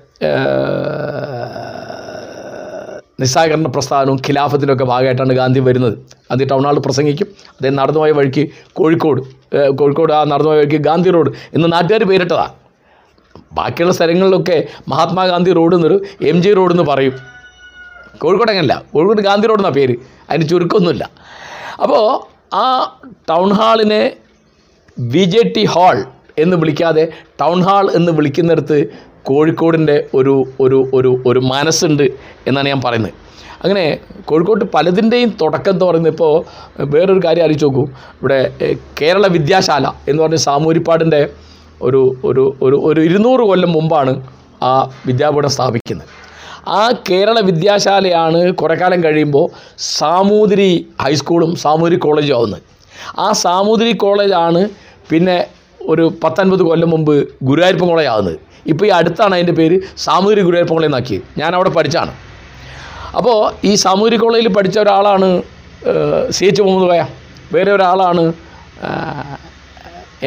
നിസ്സാകരണ പ്രസ്ഥാനവും ഖിലാഫത്തിന്റെ ഒക്കെ ഭാഗമായിട്ടാണ് ഗാന്ധി വരുന്നത്. ഗാന്ധി ടൗൺ ഹാളിൽ പ്രസംഗിക്കും. അദ്ദേഹം നടന്നുപോയ വഴിക്ക് കോഴിക്കോട് കോഴിക്കോട് ആ നടന്നുപോയ വഴിക്ക് ഗാന്ധി റോഡ് ഇന്ന് നാട്ടുകാർ പേരിട്ടതാണ് ബാക്കിയുള്ള സ്ഥലങ്ങളിലൊക്കെ മഹാത്മാഗാന്ധി റോഡ് എന്നൊരു എം ജി റോഡ് എന്ന് പറയും. കോഴിക്കോട് അങ്ങനല്ല കോഴിക്കോട് ഗാന്ധി റോഡ് എന്നാണ് പേര്. അതിന് ചുരുക്കമൊന്നുമില്ല. അപ്പോൾ ആ ടൗൺ ഹാളിനെ വി ജെ ടി ഹാൾ എന്ന് വിളിക്കാതെ ടൗൺ ഹാൾ എന്ന് വിളിക്കുന്നിടത്ത് കോഴിക്കോടിന്റെ ഒരു ഒരു ഒരു ഒരു മനസ്സുണ്ട് എന്നാണ് ഞാൻ പറയുന്നത്. അങ്ങനെ കോഴിക്കോട്ട് പലതിന്റെയും തുടക്കം എന്ന് പറയുന്നത് ഇപ്പോൾ വേറൊരു കാര്യം ആലോചിച്ച് നോക്കൂ. ഇവിടെ കേരള വിദ്യാശാല എന്ന് പറഞ്ഞ സാമൂരിപ്പാടിന്റെ ഒരു ഒരു ഒരു ഒരു ഇരുന്നൂറ് കൊല്ലം മുമ്പാണ് ആ വിദ്യാപീഠം സ്ഥാപിക്കുന്നത്. ആ കേരള വിദ്യാശാലയാണ് കുറേ കാലം കഴിയുമ്പോൾ സാമൂതിരി ഹൈസ്കൂളും സാമൂതിരി കോളേജും ആവുന്നത്. ആ സാമൂതിരി കോളേജാണ് പിന്നെ ഒരു പത്തൊൻപത് കൊല്ലം മുമ്പ് ഗുരുവായൂർ കോളേജ് ആവുന്നത് ഇപ്പോൾ ഈ അടുത്താണ് അതിന്റെ പേര് സാമൂതിരി ഗുരുവായൂർ കോളേജ് എന്നാക്കിയത് ഞാൻ അവിടെ പഠിച്ചാണ്. അപ്പോൾ ഈ സാമൂതിരി കോളേജിൽ പഠിച്ച ഒരാളാണ് സി എച്ച് മുഹമ്മദ് കോയ. വേറെ ഒരാളാണ്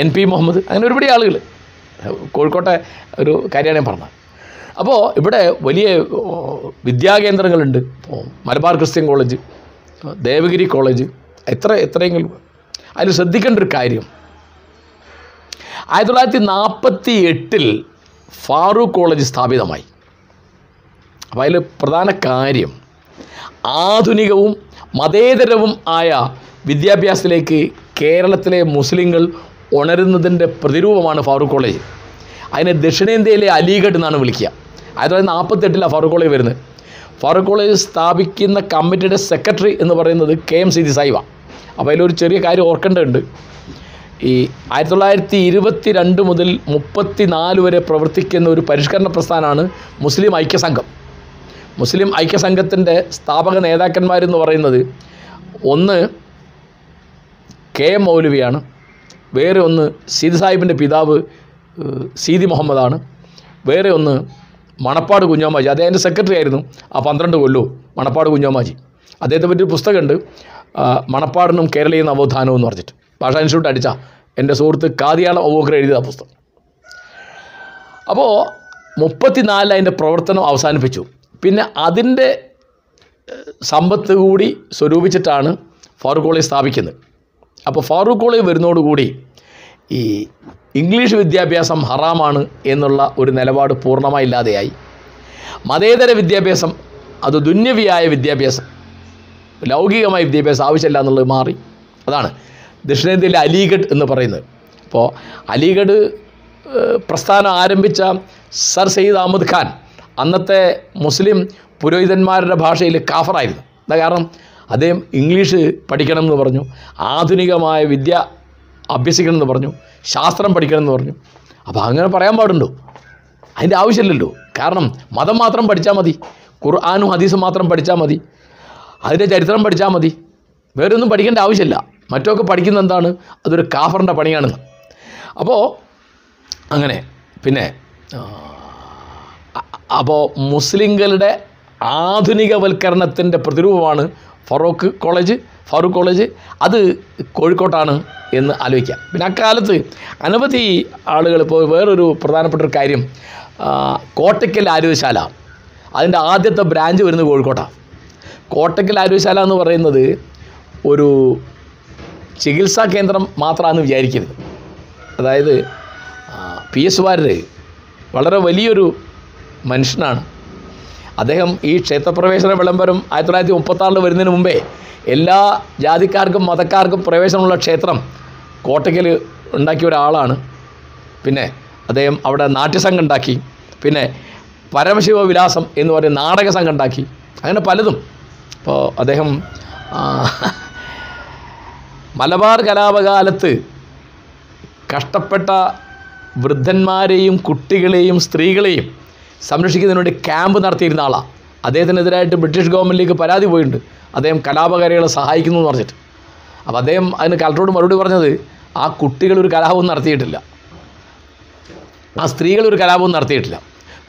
എൻ പി മുഹമ്മദ്. അങ്ങനെ ഒരുപാട് ആളുകൾ. കോഴിക്കോട്ടെ ഒരു കാര്യമാണ് ഞാൻ പറഞ്ഞത്. അപ്പോൾ ഇവിടെ വലിയ വിദ്യാകേന്ദ്രങ്ങളുണ്ട്. Malabar Christian college Devagiri college എത്ര എത്രയെങ്കിലും. അതിൽ ശ്രദ്ധിക്കേണ്ട ഒരു കാര്യം ആയിരത്തി തൊള്ളായിരത്തി നാൽപ്പത്തി എട്ടിൽ ഫാറൂഖ് കോളേജ് സ്ഥാപിതമായി. അപ്പോൾ അതിൽ പ്രധാന കാര്യം ആധുനികവും മതേതരവും ആയ വിദ്യാഭ്യാസത്തിലേക്ക് കേരളത്തിലെ മുസ്ലിങ്ങൾ ഉണരുന്നതിന്റെ പ്രതിരൂപമാണ് ഫാറൂഖ് കോളേജ്. അതിനെ ദക്ഷിണേന്ത്യയിലെ അലിഗഡ് എന്നാണ് വിളിക്കുക. ആയിരത്തി തൊള്ളായിരത്തി നാൽപ്പത്തെട്ടിലാണ് ഫാറൂഖ് കോളേജ് വരുന്നത്. ഫാറൂഖ് കോളേജ് സ്ഥാപിക്കുന്ന കമ്മിറ്റിയുടെ സെക്രട്ടറി എന്ന് പറയുന്നത് കെ എം സിദി സായിബ. അപ്പോൾ അതിലൊരു ചെറിയ കാര്യം ഓർക്കേണ്ടതുണ്ട്. ഈ ആയിരത്തി തൊള്ളായിരത്തി ഇരുപത്തി രണ്ട് മുതൽ മുപ്പത്തി നാല് വരെ പ്രവർത്തിക്കുന്ന ഒരു പരിഷ്കരണ പ്രസ്ഥാനമാണ് മുസ്ലിം ഐക്യസംഘം. മുസ്ലിം ഐക്യസംഘത്തിന്റെ സ്ഥാപക നേതാക്കന്മാരെന്ന് പറയുന്നത് ഒന്ന് കെ എം മൗലവിയാണ്. വേറെ ഒന്ന് സീതി സാഹിബിന്റെ പിതാവ് സീദി മുഹമ്മദാണ്. വേറെ ഒന്ന് മണപ്പാട് കുഞ്ഞോമാജി. അദ്ദേഹത്തിന്റെ സെക്രട്ടറി ആയിരുന്നു ആ പന്ത്രണ്ട് കൊല്ലവും മണപ്പാട് കുഞ്ഞോമാജി. അദ്ദേഹത്തെ പറ്റി പുസ്തകമുണ്ട് മണപ്പാടിനും കേരളീയ നവോത്ഥാനവും എന്ന് പറഞ്ഞിട്ട്. ഭാഷാ ഇൻസ്റ്റിറ്റ്യൂട്ട് അടിച്ച. എന്റെ സുഹൃത്ത് കാതിയാളം ഒവോക്കർ എഴുതിയ പുസ്തകം. അപ്പോൾ മുപ്പത്തിനാലിൽ അതിന്റെ പ്രവർത്തനം അവസാനിപ്പിച്ചു. പിന്നെ അതിന്റെ സമ്പത്ത് കൂടി സ്വരൂപിച്ചിട്ടാണ് ഫാറൂഖ് കോളേജ് സ്ഥാപിക്കുന്നത്. അപ്പോൾ ഫാറൂഖ് കോളേജ് വരുന്നതോടുകൂടി ഈ ഇംഗ്ലീഷ് വിദ്യാഭ്യാസം ഹറാമാണ് എന്നുള്ള ഒരു നിലപാട് പൂർണമായി ഇല്ലാതെയായി. മതേതര വിദ്യാഭ്യാസം അത് ദുന്യവിയായ വിദ്യാഭ്യാസം ലൗകികമായ വിദ്യാഭ്യാസം ആവശ്യമില്ല എന്നുള്ളത് മാറി. അതാണ്. ദക്ഷിണേന്ത്യയിലെ അലിഗഡ് എന്ന് പറയുന്നത്. അപ്പോൾ അലിഗഡ് പ്രസ്ഥാനം ആരംഭിച്ച സർ സയ്യിദ് അഹമ്മദ് ഖാൻ അന്നത്തെ മുസ്ലിം പുരോഹിതന്മാരുടെ ഭാഷയിൽ കാഫറായിരുന്നു എന്താ കാരണം? അദ്ദേഹം ഇംഗ്ലീഷ് പഠിക്കണം എന്ന് പറഞ്ഞു ആധുനികമായ വിദ്യ അഭ്യസിക്കണം എന്ന് പറഞ്ഞു ശാസ്ത്രം പഠിക്കണം എന്ന് പറഞ്ഞു. അപ്പോൾ അങ്ങനെ പറയാൻ പാടുണ്ടോ? അതിന്റെ ആവശ്യമില്ലല്ലോ. കാരണം മതം മാത്രം പഠിച്ചാൽ മതി ഖുർആാനും ഹദീസും മാത്രം പഠിച്ചാൽ മതി അതിന്റെ ചരിത്രം പഠിച്ചാൽ മതി. വേറെ ഒന്നും പഠിക്കേണ്ട ആവശ്യമില്ല. മറ്റൊക്കെ പഠിക്കുന്ന എന്താണ്? അതൊരു കാഫറിന്റെ പണിയാണെന്ന് അപ്പോൾ അങ്ങനെ പിന്നെ അപ്പോൾ മുസ്ലിങ്ങളുടെ ആധുനികവൽക്കരണത്തിന്റെ പ്രതിരൂപമാണ് ഫറൂഖ് കോളേജ്. ഫറൂഖ് കോളേജ് അത് കോഴിക്കോട്ടാണ് എന്ന് ആലോചിക്കാം പിന്നെ അക്കാലത്ത് അനവധി ആളുകൾ ഇപ്പോൾ വേറൊരു പ്രധാനപ്പെട്ട ഒരു കാര്യം കോട്ടയ്ക്കൽ ആരോഗ്യശാല. അതിന്റെ ആദ്യത്തെ ബ്രാഞ്ച് വരുന്നത് കോഴിക്കോട്ടാണ് കോട്ടയ്ക്കൽ ആരോഗ്യശാല എന്ന് പറയുന്നത് ഒരു ചികിത്സാ കേന്ദ്രം മാത്രമാണെന്ന് വിചാരിക്കരുത്. അതായത് പി എസ് വാര്യർ വളരെ വലിയൊരു മനുഷ്യനാണ്. അദ്ദേഹം ഈ ക്ഷേത്രപ്രവേശന വിളംബരം ആയിരത്തി തൊള്ളായിരത്തി മുപ്പത്താറിൽ വരുന്നതിന് മുമ്പേ എല്ലാ ജാതിക്കാർക്കും മതക്കാർക്കും പ്രവേശനമുള്ള ക്ഷേത്രം കോട്ടയ്ക്കൽ ഉണ്ടാക്കിയ ഒരാളാണ്. പിന്നെ അദ്ദേഹം അവിടെ നാട്യസംഘം ഉണ്ടാക്കി. പിന്നെ പരമശിവ വിലാസം എന്ന് പറയുന്ന നാടക സംഘം ഉണ്ടാക്കി. അങ്ങനെ പലതും. അപ്പോൾ അദ്ദേഹം മലബാർ കലാപകാലത്ത് കഷ്ടപ്പെട്ട വൃദ്ധന്മാരെയും കുട്ടികളെയും സ്ത്രീകളെയും സംരക്ഷിക്കുന്നതിന് വേണ്ടി ക്യാമ്പ് നടത്തിയിരുന്ന ആളാണ് അദ്ദേഹത്തിനെതിരായിട്ട് ബ്രിട്ടീഷ് ഗവൺമെന്റിലേക്ക് പരാതി പോയിട്ടുണ്ട്. അദ്ദേഹം കലാപകാരികളെ സഹായിക്കുന്നു എന്ന് പറഞ്ഞിട്ട്. അപ്പോൾ അദ്ദേഹം അതിന് കലക്ടറോട് മറുപടി പറഞ്ഞത് ആ കുട്ടികൾ ഒരു കലാപവും നടത്തിയിട്ടില്ല. ആ സ്ത്രീകൾ ഒരു കലാപവും നടത്തിയിട്ടില്ല.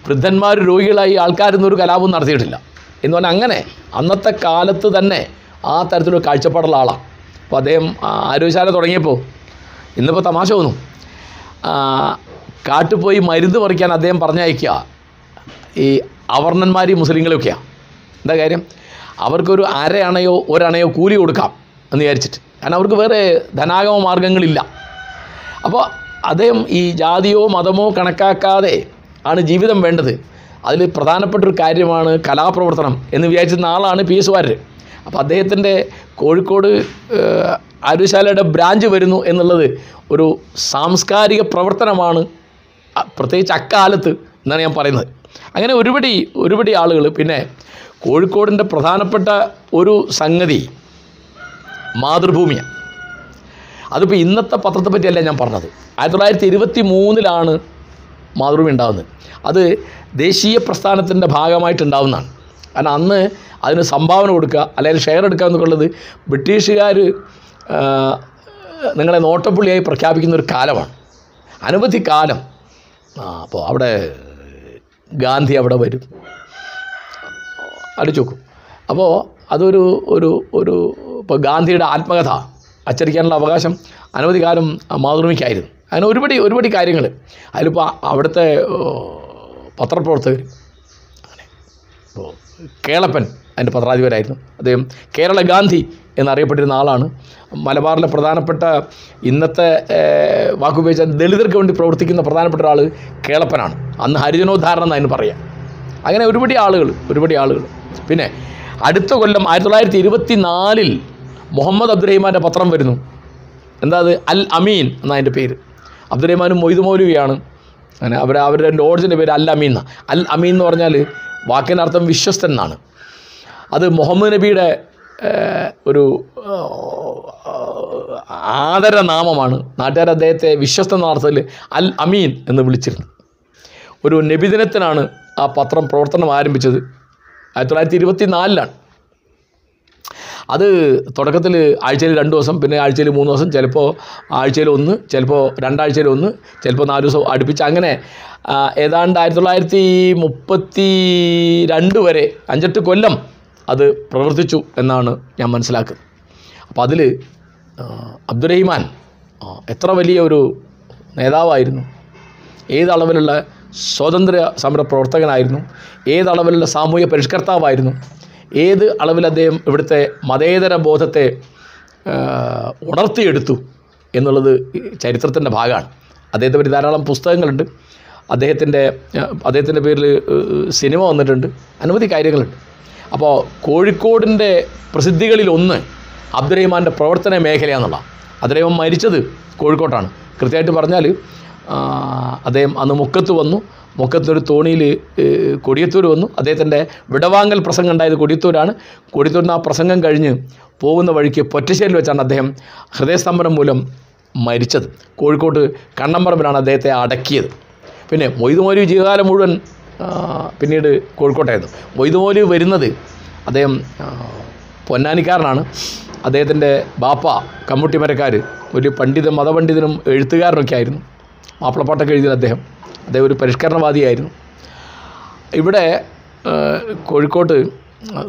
വൃദ്ധന്മാർ രോഗികളായി ആൾക്കാരൊന്നും ഒരു കലാപവും നടത്തിയിട്ടില്ല. എന്ന് പറഞ്ഞാൽ അങ്ങനെ അന്നത്തെ കാലത്ത് തന്നെ ആ തരത്തിലൊരു കാഴ്ചപ്പാടുള്ള ആളാണ് അപ്പോൾ അദ്ദേഹം ആരോഗ്യശാല തുടങ്ങിയപ്പോൾ ഇന്നിപ്പോൾ തമാശ തോന്നും. കാട്ടുപോയി മരുന്ന് പറിക്കാൻ അദ്ദേഹം പറഞ്ഞയക്കുക. ഈ അവർണന്മാരെയും മുസ്ലിങ്ങളെയൊക്കെയാണ് എന്താ കാര്യം? അവർക്കൊരു അരയണയോ ഒരണയോ കൂലി കൊടുക്കാം എന്ന് വിചാരിച്ചിട്ട്. കാരണം അവർക്ക് വേറെ ധനാഗമ മാർഗങ്ങളില്ല അപ്പോൾ അദ്ദേഹം ഈ ജാതിയോ മതമോ കണക്കാക്കാതെ ആണ് ജീവിതം വേണ്ടത്. അതിൽ പ്രധാനപ്പെട്ട ഒരു കാര്യമാണ് കലാപ്രവർത്തനം എന്ന് വിചാരിച്ചിരുന്ന ആളാണ് പി എസ് വാര്യർ അപ്പോൾ അദ്ദേഹത്തിന്റെ കോഴിക്കോട് ആര്യശാലയുടെ ബ്രാഞ്ച് വരുന്നു എന്നുള്ളത് ഒരു സാംസ്കാരിക പ്രവർത്തനമാണ് പ്രത്യേകിച്ച് അക്കാലത്ത് എന്നാണ് ഞാൻ പറയുന്നത്. അങ്ങനെ ഒരുപടി ഒരുപടി ആളുകൾ പിന്നെ കോഴിക്കോടിന്റെ പ്രധാനപ്പെട്ട ഒരു സംഗതി മാതൃഭൂമിയാണ്. അതിപ്പോൾ ഇന്നത്തെ പത്രത്തെ പറ്റിയല്ല ഞാൻ പറഞ്ഞത്. ആയിരത്തി തൊള്ളായിരത്തി ഇരുപത്തി മൂന്നിലാണ് മാതൃഭൂമി ഉണ്ടാകുന്നത്. അത് ദേശീയ പ്രസ്ഥാനത്തിന്റെ ഭാഗമായിട്ടുണ്ടാവുന്നതാണ്. കാരണം അന്ന് അതിന് സംഭാവന കൊടുക്കുക അല്ലെങ്കിൽ ഷെയർ എടുക്കുക എന്നൊക്കെയുള്ളത് ബ്രിട്ടീഷുകാർ നിങ്ങളെ നോട്ടപ്പുള്ളിയായി പ്രഖ്യാപിക്കുന്ന ഒരു കാലമാണ്. അനവധി കാലം. അപ്പോൾ അവിടെ ഗാന്ധി അവിടെ വരും. അടിച്ചു അപ്പോൾ അതൊരു ഒരു ഒരു ഇപ്പോൾ ഗാന്ധിയുടെ ആത്മകഥ അച്ചടിക്കാനുള്ള അവകാശം അനവധി കാലം മാതൃഭൂമിക്കായിരുന്നു. അങ്ങനെ ഒരുപടി ഒരുപടി കാര്യങ്ങൾ അതിലിപ്പോൾ അവിടുത്തെ പത്രപ്രവർത്തകർ കേളപ്പൻ അതിന്റെ പത്രാധിപരായിരുന്നു. അദ്ദേഹം കേരള ഗാന്ധി എന്നറിയപ്പെട്ടിരുന്ന ആളാണ്. മലബാറിലെ പ്രധാനപ്പെട്ട ഇന്നത്തെ വാക്കുപയോഗിച്ച ദളിതർക്ക് വേണ്ടി പ്രവർത്തിക്കുന്ന പ്രധാനപ്പെട്ട ഒരാൾ കേളപ്പനാണ്. അന്ന് ഹരിജനോദ്ധാരണം എന്ന് അതിന് പറയാം. അങ്ങനെ ഒരുപടി ആളുകൾ ഒരുപടി ആളുകൾ. പിന്നെ അടുത്ത കൊല്ലം ആയിരത്തി തൊള്ളായിരത്തി ഇരുപത്തി നാലിൽ മുഹമ്മദ് അബ്ദുറഹിമാന്റെ പത്രം വരുന്നു. എന്താ അത്? അൽ അമീൻ എന്നാണ് അതിന്റെ പേര്. അബ്ദുറഹിമാനും മൊയ്തു മൗലവിയാണ് അങ്ങനെ അവർ അവരുടെ ലോഡ്ജിന്റെ പേര് അൽ അമീൻ എന്നാണ് അൽ അമീൻ എന്ന് പറഞ്ഞാൽ വാക്കിനർത്ഥം വിശ്വസ്തൻ എന്നാണ് അത് മുഹമ്മദ് നബിയുടെ ഒരു ആദര ആദരനാമമാണ്. നാട്ടുകാർ അദ്ദേഹത്തെ വിശ്വസ്ത അർത്ഥത്തിൽ അൽ അമീൻ എന്ന് വിളിച്ചിരുന്നു. ഒരു നബിദിനത്തിനാണ് ആ പത്രം പ്രവർത്തനം ആരംഭിച്ചത്. ആയിരത്തി തൊള്ളായിരത്തി ഇരുപത്തി നാലിലാണ് അത് തുടക്കത്തിൽ ആഴ്ചയിൽ രണ്ട് ദിവസം പിന്നെ ആഴ്ചയിൽ മൂന്ന് ദിവസം ചിലപ്പോൾ ആഴ്ചയിൽ ഒന്ന് ചിലപ്പോൾ രണ്ടാഴ്ചയിൽ ഒന്ന് ചിലപ്പോൾ നാല് ദിവസം അടുപ്പിച്ച്. അങ്ങനെ ഏതാണ്ട് ആയിരത്തി തൊള്ളായിരത്തി മുപ്പത്തി രണ്ട് വരെ അഞ്ചെട്ട് കൊല്ലം അത് പ്രവർത്തിച്ചു എന്നാണ് ഞാൻ മനസ്സിലാക്കുന്നത്. അപ്പോൾ അതിൽ അബ്ദുറഹിമാൻ എത്ര വലിയ ഒരു നേതാവായിരുന്നു. ഏതളവിലുള്ള സ്വാതന്ത്ര്യ സമര പ്രവർത്തകനായിരുന്നു. ഏതളവിലുള്ള സാമൂഹ്യ പരിഷ്കർത്താവായിരുന്നു. ഏത് അളവിൽ അദ്ദേഹം ഇവിടുത്തെ മതേതര ബോധത്തെ ഉണർത്തിയെടുത്തു എന്നുള്ളത് ചരിത്രത്തിന്റെ ഭാഗമാണ്. അദ്ദേഹത്തെ പറ്റി ധാരാളം പുസ്തകങ്ങളുണ്ട്. അദ്ദേഹത്തിന്റെ അദ്ദേഹത്തിന്റെ പേരിൽ സിനിമ വന്നിട്ടുണ്ട്. അനവധി കാര്യങ്ങളുണ്ട്. അപ്പോൾ കോഴിക്കോടിന്റെ പ്രസിദ്ധികളിൽ ഒന്ന് അബ്ദുറഹിമാന്റെ പ്രവർത്തന മേഖലയാണെന്നുള്ള അദ്ദേഹം മരിച്ചത് കോഴിക്കോട്ടാണ്. കൃത്യമായിട്ട് പറഞ്ഞാൽ അദ്ദേഹം അന്ന് മുക്കത്ത് വന്നു. മുക്കത്തൊരു തോണിയിൽ കൊടിയത്തൂർ വന്നു. അദ്ദേഹത്തിന്റെ വിടവാങ്ങൽ പ്രസംഗം ഉണ്ടായത് കൊടിയത്തൂരാണ്. കൊടിയത്തൂരിന് ആ പ്രസംഗം കഴിഞ്ഞ് പോകുന്ന വഴിക്ക് പൊറ്റശ്ശേരിൽ വെച്ചാണ് അദ്ദേഹം ഹൃദയസ്തംഭനം മൂലം മരിച്ചത്. കോഴിക്കോട്ട് കണ്ണമ്പറമ്പിലാണ് അദ്ദേഹത്തെ അടക്കിയത്. പിന്നെ മൊയ്തുമോലി ജീവകാലം മുഴുവൻ പിന്നീട് കോഴിക്കോട്ടായിരുന്നു. മൊയ്തുമോലി വരുന്നത് അദ്ദേഹം പൊന്നാനിക്കാരനാണ്. അദ്ദേഹത്തിന്റെ ബാപ്പ കമ്മൂട്ടിമരക്കാർ ഒരു പണ്ഡിത മതപണ്ഡിതനും എഴുത്തുകാരനൊക്കെ ആയിരുന്നു. മാപ്പിളപ്പാട്ടൊക്കെ എഴുതിയ അദ്ദേഹം. അദ്ദേഹം ഒരു പരിഷ്കരണവാദിയായിരുന്നു. ഇവിടെ കോഴിക്കോട്ട്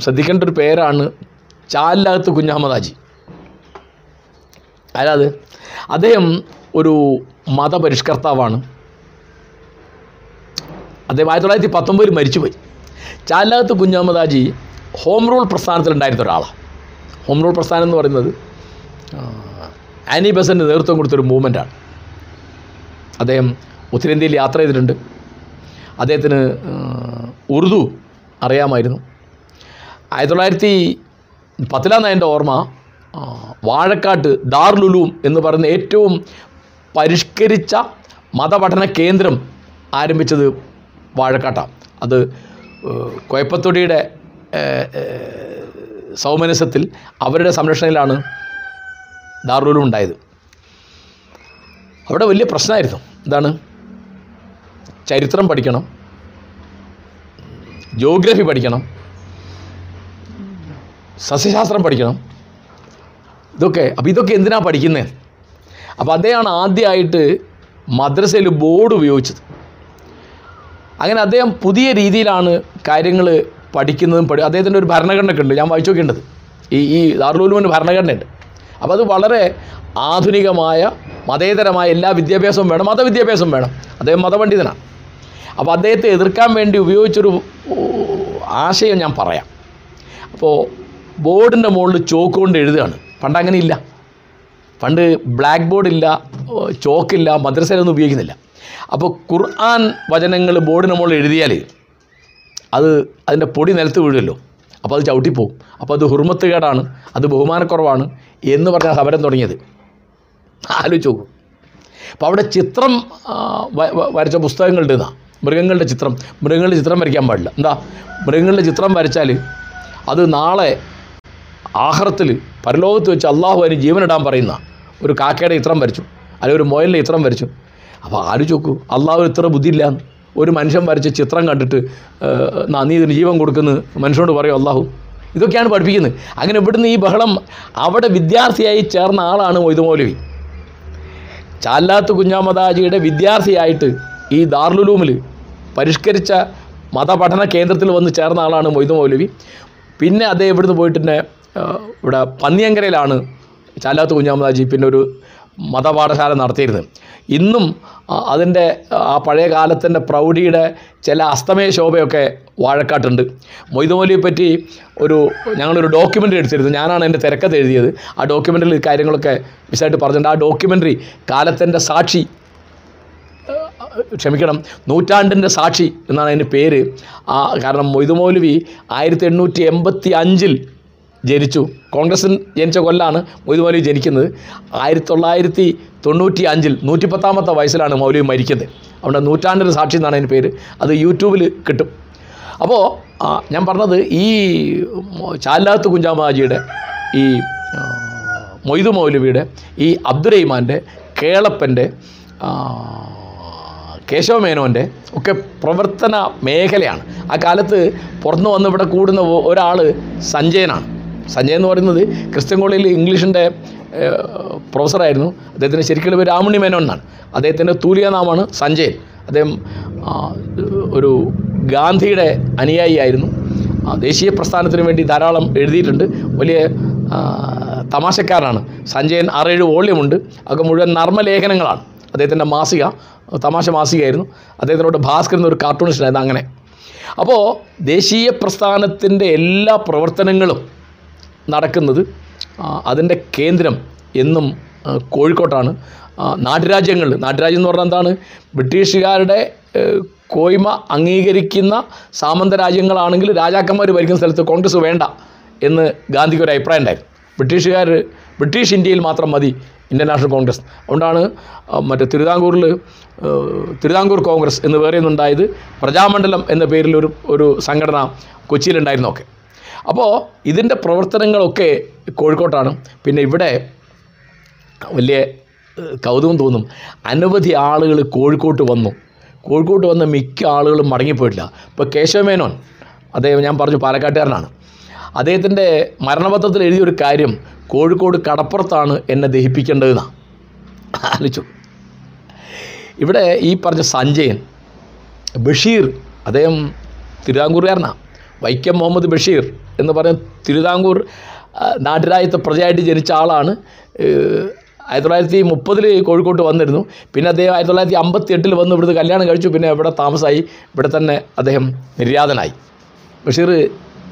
ശ്രദ്ധിക്കേണ്ട ഒരു പേരാണ് ചാലിനകത്ത് കുഞ്ഞഹമ്മദാജി അതായത് അദ്ദേഹം ഒരു മതപരിഷ്കർത്താവാണ്. അദ്ദേഹം ആയിരത്തി തൊള്ളായിരത്തി പത്തൊമ്പതിൽ മരിച്ചുപോയി ചാലിനകത്ത് കുഞ്ഞഹമ്മദാജി ഹോം റൂൾ പ്രസ്ഥാനത്തിലുണ്ടായിരുന്ന ഒരാളാണ്. ഹോം റൂൾ പ്രസ്ഥാനം എന്ന് പറയുന്നത് ആനി ബസന്റെ നേതൃത്വം കൊടുത്തൊരു മൂവ്മെന്റാണ് അദ്ദേഹം ഉത്തരേന്ത്യയിൽ യാത്ര ചെയ്തിട്ടുണ്ട്. അദ്ദേഹത്തിന് ഉറുദു അറിയാമായിരുന്നു. ആയിരത്തി തൊള്ളായിരത്തി പത്തിലാന്ന് എന്റെ ഓർമ്മ വാഴക്കാട്ട് ദാർലുലൂം എന്ന് പറയുന്ന ഏറ്റവും പരിഷ്കരിച്ച മതപഠന കേന്ദ്രം ആരംഭിച്ചത് വാഴക്കാട്ടാണ് അത് കൊയപ്പത്തൊടിയുടെ സൗമനസ്യത്തിൽ അവരുടെ സംരക്ഷണയിലാണ് ദാർലുലൂം ഉണ്ടായത്. അവിടെ വലിയ പ്രശ്നമായിരുന്നു. എന്താണ്? ചരിത്രം പഠിക്കണം. ജോഗ്രഫി പഠിക്കണം. സസ്യശാസ്ത്രം പഠിക്കണം. ഇതൊക്കെ അപ്പോൾ ഇതൊക്കെ എന്തിനാണ് പഠിക്കുന്നത് അപ്പോൾ അദ്ദേഹമാണ് ആദ്യമായിട്ട് മദ്രസയിൽ ബോർഡ് ഉപയോഗിച്ചത്. അങ്ങനെ അദ്ദേഹം പുതിയ രീതിയിലാണ് കാര്യങ്ങൾ പഠിക്കുന്നതും പഠി അദ്ദേഹത്തിന്റെ ഒരു ഭരണഘടനയൊക്കെ ഉണ്ട്. ഞാൻ വായിച്ചു നോക്കേണ്ടത് ഈ ഈ ദാറുലൂലുവിന് ഭരണഘടനയുണ്ട്. അപ്പോൾ അത് വളരെ ആധുനികമായ മതേതരമായ എല്ലാ വിദ്യാഭ്യാസവും വേണം മതവിദ്യാഭ്യാസവും വേണം. അദ്ദേഹം മതപണ്ഡിതനാണ്. അപ്പോൾ അദ്ദേഹത്തെ എതിർക്കാൻ വേണ്ടി ഉപയോഗിച്ചൊരു ആശയം ഞാൻ പറയാം. അപ്പോൾ ബോർഡിന്റെ മുകളിൽ ചോക്ക് കൊണ്ട് എഴുതുകയാണ്. പണ്ട് അങ്ങനെ ഇല്ല പണ്ട് ബ്ലാക്ക് ബോർഡില്ല ചോക്കില്ല മദ്രസയിലൊന്നും ഉപയോഗിക്കുന്നില്ല. അപ്പോൾ ഖുർആൻ വചനങ്ങൾ ബോർഡിന് മുകളിൽ എഴുതിയാൽ അത് അതിന്റെ പൊടി നിലത്ത് വീഴുമല്ലോ. അപ്പോൾ അത് ചവിട്ടിപ്പോവും. അപ്പോൾ അത് ഹുർമത്തുകേടാണ് അത് ബഹുമാനക്കുറവാണ് എന്ന് പറഞ്ഞ സമരം തുടങ്ങിയത്. ആലോചിച്ച് നോക്കും. അപ്പോൾ അവിടെ ചിത്രം വരച്ച പുസ്തകങ്ങളുണ്ട് എന്നാ മൃഗങ്ങളുടെ ചിത്രം. മൃഗങ്ങളുടെ ചിത്രം വരയ്ക്കാൻ പാടില്ല. എന്താ? മൃഗങ്ങളുടെ ചിത്രം വരച്ചാൽ അത് നാളെ ആഹ്റത്തിൽ പരലോകത്ത് വെച്ച് അള്ളാഹു അതിന് ജീവനിടാൻ പറയുന്ന ഒരു കാക്കയുടെ ചിത്രം വരച്ചു. അല്ലെങ്കിൽ ഒരു മുയലിന്റെ ചിത്രം വരച്ചു. അപ്പോൾ ആലോചിച്ച് നോക്കൂ. അള്ളാഹു ഇത്ര ബുദ്ധിയില്ല ഒരു മനുഷ്യൻ വരച്ച ചിത്രം കണ്ടിട്ട് നീ ഇതിന് ജീവൻ കൊടുക്കുന്നു മനുഷ്യനോട് പറയും അള്ളാഹു ഇതൊക്കെയാണ് പഠിപ്പിക്കുന്നത്. അങ്ങനെ ഇവിടുന്ന് ഈ ബഹളം അവിടെ വിദ്യാർത്ഥിയായി ചേർന്ന ആളാണ് മൊയ്തു മൗലവി. ചാലാത്ത് കുഞ്ഞാമദാജിയുടെ വിദ്യാർത്ഥിയായിട്ട് ഈ ദാർലുലൂമിൽ പരിഷ്കരിച്ച മതപഠന കേന്ദ്രത്തിൽ വന്ന് ചേർന്ന ആളാണ് മൊയ്തു മൗലവി. പിന്നെ അദ്ദേഹം ഇവിടുന്ന് പോയിട്ട് തന്നെ ഇവിടെ പന്നിയങ്കരയിലാണ് ചാലാത്ത് കുഞ്ഞാമദാജി പിന്നെ ഒരു മതപാഠശാല നടത്തിയിരുന്നത്. ഇന്നും അതിന്റെ ആ പഴയ കാലത്തിന്റെ പ്രൗഢിയുടെ ചില അസ്തമയ ശോഭയൊക്കെ വാഴക്കാട്ടുണ്ട്. മൊയ്തു മൗലിയെ പറ്റി ഒരു ഞങ്ങളൊരു ഡോക്യുമെന്ററി എടുത്തിരുന്നു. ഞാനാണ് എന്റെ തിരക്കത്ത് എഴുതിയത്. ആ ഡോക്യുമെന്ററിൽ കാര്യങ്ങളൊക്കെ വിശദമായിട്ട് പറഞ്ഞിട്ടുണ്ട്. ആ ഡോക്യുമെന്ററി കാലത്തിന്റെ സാക്ഷി ക്ഷമിക്കണം നൂറ്റാണ്ടിന്റെ സാക്ഷി എന്നാണ് അതിന്റെ പേര്. ആ കാരണം മൊയ്തു മൗലവി ആയിരത്തി എണ്ണൂറ്റി എൺപത്തി അഞ്ചിൽ ജനിച്ചു. കോൺഗ്രസിൽ ജനിച്ച കൊല്ലാണ് മൊയ്തു മൗലവി ജനിക്കുന്നത്. ആയിരത്തി തൊള്ളായിരത്തി തൊണ്ണൂറ്റി അഞ്ചിൽ നൂറ്റിപ്പത്താമത്തെ വയസ്സിലാണ് മൗലവി മരിക്കുന്നത്. അതുകൊണ്ട് നൂറ്റാണ്ടിന്റെ സാക്ഷി എന്നാണ് അതിന്റെ പേര്. അത് യൂട്യൂബിൽ കിട്ടും. അപ്പോൾ ഞാൻ പറഞ്ഞത് ഈ ചാലാത്ത് കുഞ്ചാമാജിയുടെ ഈ മൊയ്തു മൗലവിയുടെ ഈ അബ്ദുറഹിമാന്റെ കേളപ്പന്റെ കേശവമേനോന്റെ ഒക്കെ പ്രവർത്തന മേഖലയാണ്. ആ കാലത്ത് പുറത്തു വന്ന് ഇവിടെ കൂടുന്ന ഒരാൾ സഞ്ജയനാണ്. സഞ്ജയൻ എന്ന് പറയുന്നത് ക്രിസ്ത്യൻ കോളേജിൽ ഇംഗ്ലീഷിന്റെ പ്രൊഫസറായിരുന്നു. അദ്ദേഹത്തിന്റെ ശരിക്കുള്ള പേര് രാമുണ്ണി മേനോൻ എന്നാണ്. അദ്ദേഹത്തിന്റെ തൂലിയ നാമാണ് സഞ്ജയൻ. അദ്ദേഹം ഒരു ഗാന്ധിയുടെ അനുയായിയായിരുന്നു ദേശീയ പ്രസ്ഥാനത്തിന് വേണ്ടി ധാരാളം എഴുതിയിട്ടുണ്ട്. വലിയ തമാശക്കാരനാണ്. സഞ്ജയൻ ആറേഴ് വോള്യമുണ്ട് അതൊക്കെ മുഴുവൻ നർമ്മലേഖനങ്ങളാണ്. അദ്ദേഹത്തിന്റെ മാസിക തമാശ മാസികയായിരുന്നു അദ്ദേഹത്തിനോട് ഭാസ്കർ എന്നൊരു കാർട്ടൂണിസ്റ്റായിരുന്നു അങ്ങനെ. അപ്പോൾ ദേശീയ പ്രസ്ഥാനത്തിന്റെ എല്ലാ പ്രവർത്തനങ്ങളും നടക്കുന്നത് അതിന്റെ കേന്ദ്രം എന്നും കോഴിക്കോട്ടാണ്. നാട്ടുരാജ്യങ്ങൾ നാട്ടുരാജ്യം എന്ന് പറഞ്ഞാൽ എന്താണ്? ബ്രിട്ടീഷുകാരുടെ കോയ്മ അംഗീകരിക്കുന്ന സാമന്ത രാജ്യങ്ങളാണെങ്കിൽ രാജാക്കന്മാർ ഭരിക്കുന്ന സ്ഥലത്ത് കോൺഗ്രസ് വേണ്ട എന്ന് ഗാന്ധിക്ക് ഒരു അഭിപ്രായം ഉണ്ടായിരുന്നു. ബ്രിട്ടീഷുകാർ ബ്രിട്ടീഷ് ഇന്ത്യയിൽ മാത്രം മതി ഇന്ത്യൻ നാഷണൽ കോൺഗ്രസ്. അതുകൊണ്ടാണ് മറ്റേ തിരുവിതാംകൂറിൽ തിരുവിതാംകൂർ കോൺഗ്രസ് എന്ന് വേറെ ഒന്നുണ്ടായത് പ്രജാമണ്ഡലം എന്ന പേരിൽ ഒരു ഒരു സംഘടന കൊച്ചിയിലുണ്ടായിരുന്നൊക്കെ അപ്പോൾ ഇതിന്റെ പ്രവർത്തനങ്ങളൊക്കെ കോഴിക്കോട്ടാണ്. പിന്നെ ഇവിടെ വലിയ കൗതുകം തോന്നും. അനവധി ആളുകൾ കോഴിക്കോട്ട് വന്നു. കോഴിക്കോട്ട് വന്ന മിക്ക ആളുകളും മടങ്ങിപ്പോയിട്ടില്ല. ഇപ്പോൾ കേശവമേനോൻ അദ്ദേഹം ഞാൻ പറഞ്ഞു പാലക്കാട്ടുകാരനാണ്. അദ്ദേഹത്തിന്റെ മരണപത്രത്തിൽ എഴുതിയൊരു കാര്യം കോഴിക്കോട് കടപ്പുറത്താണ് എന്നെ ദഹിപ്പിക്കേണ്ടതെന്നാണ് ആലോചിച്ചു. ഇവിടെ ഈ പറഞ്ഞ സഞ്ജയൻ ബഷീർ അദ്ദേഹം തിരുവിതാംകൂറുകാരനാണ് വൈക്കം മുഹമ്മദ് ബഷീർ എന്ന് പറയുന്ന തിരുവിതാംകൂർ നാട്ടുരാജ്യത്തെ പ്രജയായിട്ട് ജനിച്ച ആളാണ്. ആയിരത്തി തൊള്ളായിരത്തി മുപ്പതിൽ കോഴിക്കോട്ട് വന്നിരുന്നു. പിന്നെ അദ്ദേഹം ആയിരത്തി തൊള്ളായിരത്തി അമ്പത്തി എട്ടിൽ വന്ന് ഇവിടുന്ന് കല്യാണം കഴിച്ചു. പിന്നെ ഇവിടെ താമസമായി ഇവിടെ തന്നെ അദ്ദേഹം നിര്യാതനായി. ബഷീർ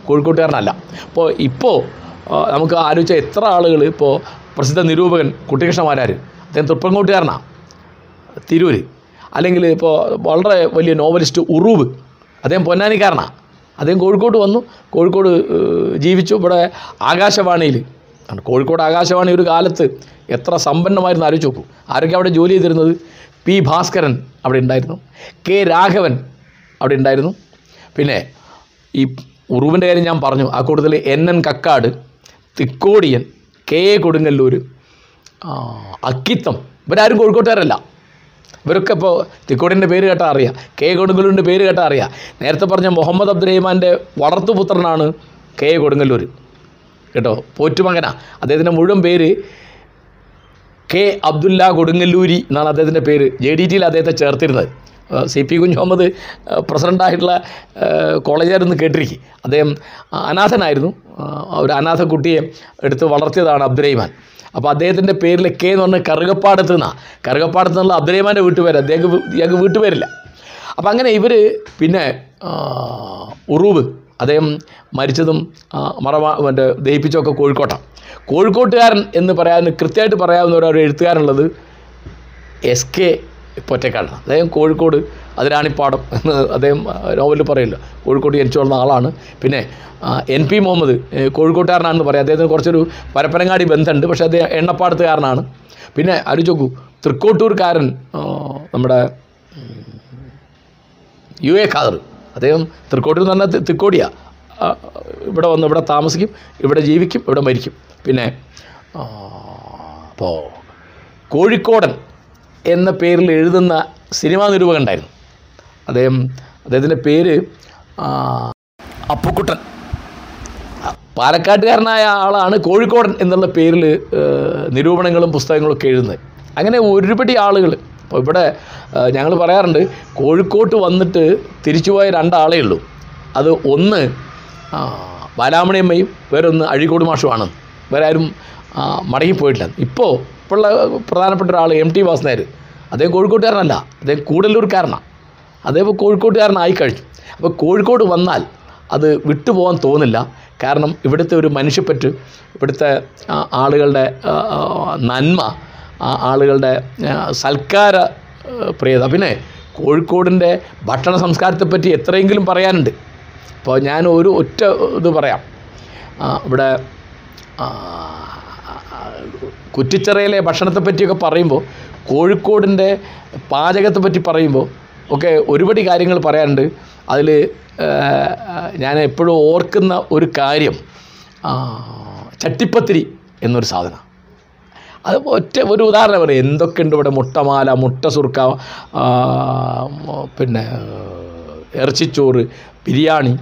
കോഴിക്കോട്ടുകാരനല്ല. അപ്പോൾ ഇപ്പോൾ നമുക്ക് ആലോചിച്ച എത്ര ആളുകൾ ഇപ്പോൾ പ്രസിദ്ധ നിരൂപകൻ കുട്ടികൃഷ്ണമാരാർ അദ്ദേഹം തൃപ്പങ്കോട്ടുകാരനാണ് തിരൂര്. അല്ലെങ്കിൽ ഇപ്പോൾ വളരെ വലിയ നോവലിസ്റ്റ് ഉറൂബ് അദ്ദേഹം പൊന്നാനിക്കാരനാണ് അദ്ദേഹം കോഴിക്കോട്ട് വന്നു കോഴിക്കോട് ജീവിച്ചു. ഇവിടെ ആകാശവാണിയിൽ കോഴിക്കോട് ആകാശവാണി ഒരു കാലത്ത് എത്ര സമ്പന്നമായിരുന്നു ആലോചിച്ച് നോക്കൂ. ആരൊക്കെ അവിടെ ജോലി ചെയ്തിരുന്നത്? പി ഭാസ്കരൻ അവിടെ ഉണ്ടായിരുന്നു. കെ രാഘവൻ അവിടെ ഉണ്ടായിരുന്നു. പിന്നെ ഈ ഉറുവിന്റെ കാര്യം ഞാൻ പറഞ്ഞു. ആ കൂട്ടത്തിൽ N N Kakkad Thikkodiyan K A Kodungallur Akkitham. ഇവരാരും കോഴിക്കോട്ടുകാരല്ല. ഇവരൊക്കെ ഇപ്പോൾ തിക്കോടിന്റെ പേര് കേട്ടാൽ അറിയാം. കെ കൊടുങ്ങല്ലൂരിന്റെ പേര് കേട്ടാൽ അറിയാം. നേരത്തെ പറഞ്ഞ മുഹമ്മദ് അബ്ദുറഹിമാന്റെ വളർത്തുപുത്രനാണ് കെ കൊടുങ്ങല്ലൂർ കേട്ടോ? പോറ്റുമകന. അദ്ദേഹത്തിന്റെ മുഴുവൻ പേര് കെ അബ്ദുല്ല കൊടുങ്ങല്ലൂരി എന്നാണ് അദ്ദേഹത്തിന്റെ പേര്. ജെ ഡി ടിയിൽ അദ്ദേഹത്തെ ചേർത്തിരുന്നത്. സി പി കുഞ്ഞു മുഹമ്മദ് ഏഹ്, പ്രസിഡന്റായിട്ടുള്ള കോളേജായിരുന്നു കേട്ടിരിക്കും. അദ്ദേഹം അനാഥനായിരുന്നു. ഒരു അനാഥ കുട്ടിയെ എടുത്ത് വളർത്തിയതാണ് അബ്ദുറഹിമാൻ. അപ്പോൾ അദ്ദേഹത്തിന്റെ പേരിൽ കെ എന്ന് പറഞ്ഞ കറുകപ്പാടത്ത് നിന്നാണ് കറുകപ്പാടത്ത് നിന്നുള്ള അബ്ദുറഹിമാന്റെ വീട്ടുപേര്. അദ്ദേഹം ഇയാൾക്ക് വീട്ടുപേരില്ല. അപ്പം അങ്ങനെ ഇവർ പിന്നെ ഉറൂബ് അദ്ദേഹം മരിച്ചതും മറവാ മറ്റേ ദഹിപ്പിച്ചൊക്കെ കോഴിക്കോട്ടാണ് കോഴിക്കോട്ടുകാരൻ എന്ന് പറയാൻ കൃത്യമായിട്ട് പറയാവുന്ന ഒരു എഴുത്തുകാരുള്ളത് എസ് കെ പൊറ്റക്കാടാണ് അദ്ദേഹം കോഴിക്കോട് അതിരാണിപ്പാടം എന്ന് അദ്ദേഹം നോവലിൽ പറയില്ല. കോഴിക്കോട് ജനിച്ചു വളർന്ന ആളാണ്. പിന്നെ എൻ പി മുഹമ്മദ് കോഴിക്കോട്ടുകാരനാണെന്ന് പറയാം. അദ്ദേഹത്തിന് കുറച്ചൊരു പരപ്പനങ്ങാടി ബന്ധമുണ്ട്. പക്ഷേ അദ്ദേഹം എണ്ണപ്പാടത്തുകാരനാണ്. പിന്നെ അരുചോക്കു തൃക്കോട്ടൂർക്കാരൻ നമ്മുടെ യു എ ഖാദർ. അദ്ദേഹം തൃക്കോട്ടൂർ എന്ന് പറഞ്ഞാൽ തിക്കോടിയ. ഇവിടെ വന്ന് ഇവിടെ താമസിക്കും ഇവിടെ ജീവിക്കും ഇവിടെ മരിക്കും. പിന്നെ അപ്പോൾ കോഴിക്കോടൻ എന്ന പേരിൽ എഴുതുന്ന സിനിമാ നിരൂപകൻ ഉണ്ടായിരുന്നു. അദ്ദേഹം അദ്ദേഹത്തിന്റെ പേര് അപ്പുക്കുട്ടൻ. പാലക്കാട്ടുകാരനായ ആളാണ് കോഴിക്കോടൻ എന്നുള്ള പേരിൽ നിരൂപണങ്ങളും പുസ്തകങ്ങളും ഒക്കെ എഴുതുന്നത്. അങ്ങനെ ഒരുപടി ആളുകൾ അപ്പോൾ ഇവിടെ ഞങ്ങൾ പറയാറുണ്ട് കോഴിക്കോട്ട് വന്നിട്ട് തിരിച്ചുപോയ രണ്ടാളേ ഉള്ളൂ. അത് ഒന്ന് ബാലാമണിയമ്മയും വേറൊന്ന് അഴീക്കോട് മാഷുമാണ് വേറെ ആരും മടങ്ങിപ്പോയിട്ടില്ല ഇപ്പോൾ ഇപ്പോഴുള്ള പ്രധാനപ്പെട്ട ഒരാൾ എം ടി വാസുനായർ അദ്ദേഹം കോഴിക്കോട്ടുകാരനല്ല അദ്ദേഹം കൂടല്ലൂർക്കാരനാണ് അദ്ദേഹം കോഴിക്കോട്ടുകാരനായി കഴിഞ്ഞു. അപ്പോൾ കോഴിക്കോട് വന്നാൽ അത് വിട്ടുപോകാൻ തോന്നില്ല. കാരണം ഇവിടുത്തെ ഒരു മനുഷ്യപ്പറ്റ് ഇവിടുത്തെ ആളുകളുടെ നന്മ ആളുകളുടെ സൽക്കാര പ്രിയത. പിന്നെ കോഴിക്കോടിന്റെ ഭക്ഷണ സംസ്കാരത്തെപ്പറ്റി എത്രയെങ്കിലും പറയാനുണ്ട്. അപ്പോൾ ഞാൻ ഒരു ഒറ്റ ഇത് പറയാം. ഇവിടെ കുറ്റിച്ചിറയിലെ ഭക്ഷണത്തെ പറ്റിയൊക്കെ പറയുമ്പോൾ കോഴിക്കോടിന്റെ പാചകത്തെ പറ്റി പറയുമ്പോൾ ഒക്കെ ഒരുപടി കാര്യങ്ങൾ പറയാനുണ്ട്. അതിൽ ഞാൻ എപ്പോഴും ഓർക്കുന്ന ഒരു കാര്യം ചട്ടിപ്പത്തിരി എന്നൊരു സാധനം. അത് ഒറ്റ ഒരു ഉദാഹരണം പറയാം. എന്തൊക്കെയുണ്ട് ഇവിടെ? മുട്ടമാല മുട്ട സുർക്ക പിന്നെ ഇറച്ചിച്ചോറ് ബിരിയാണി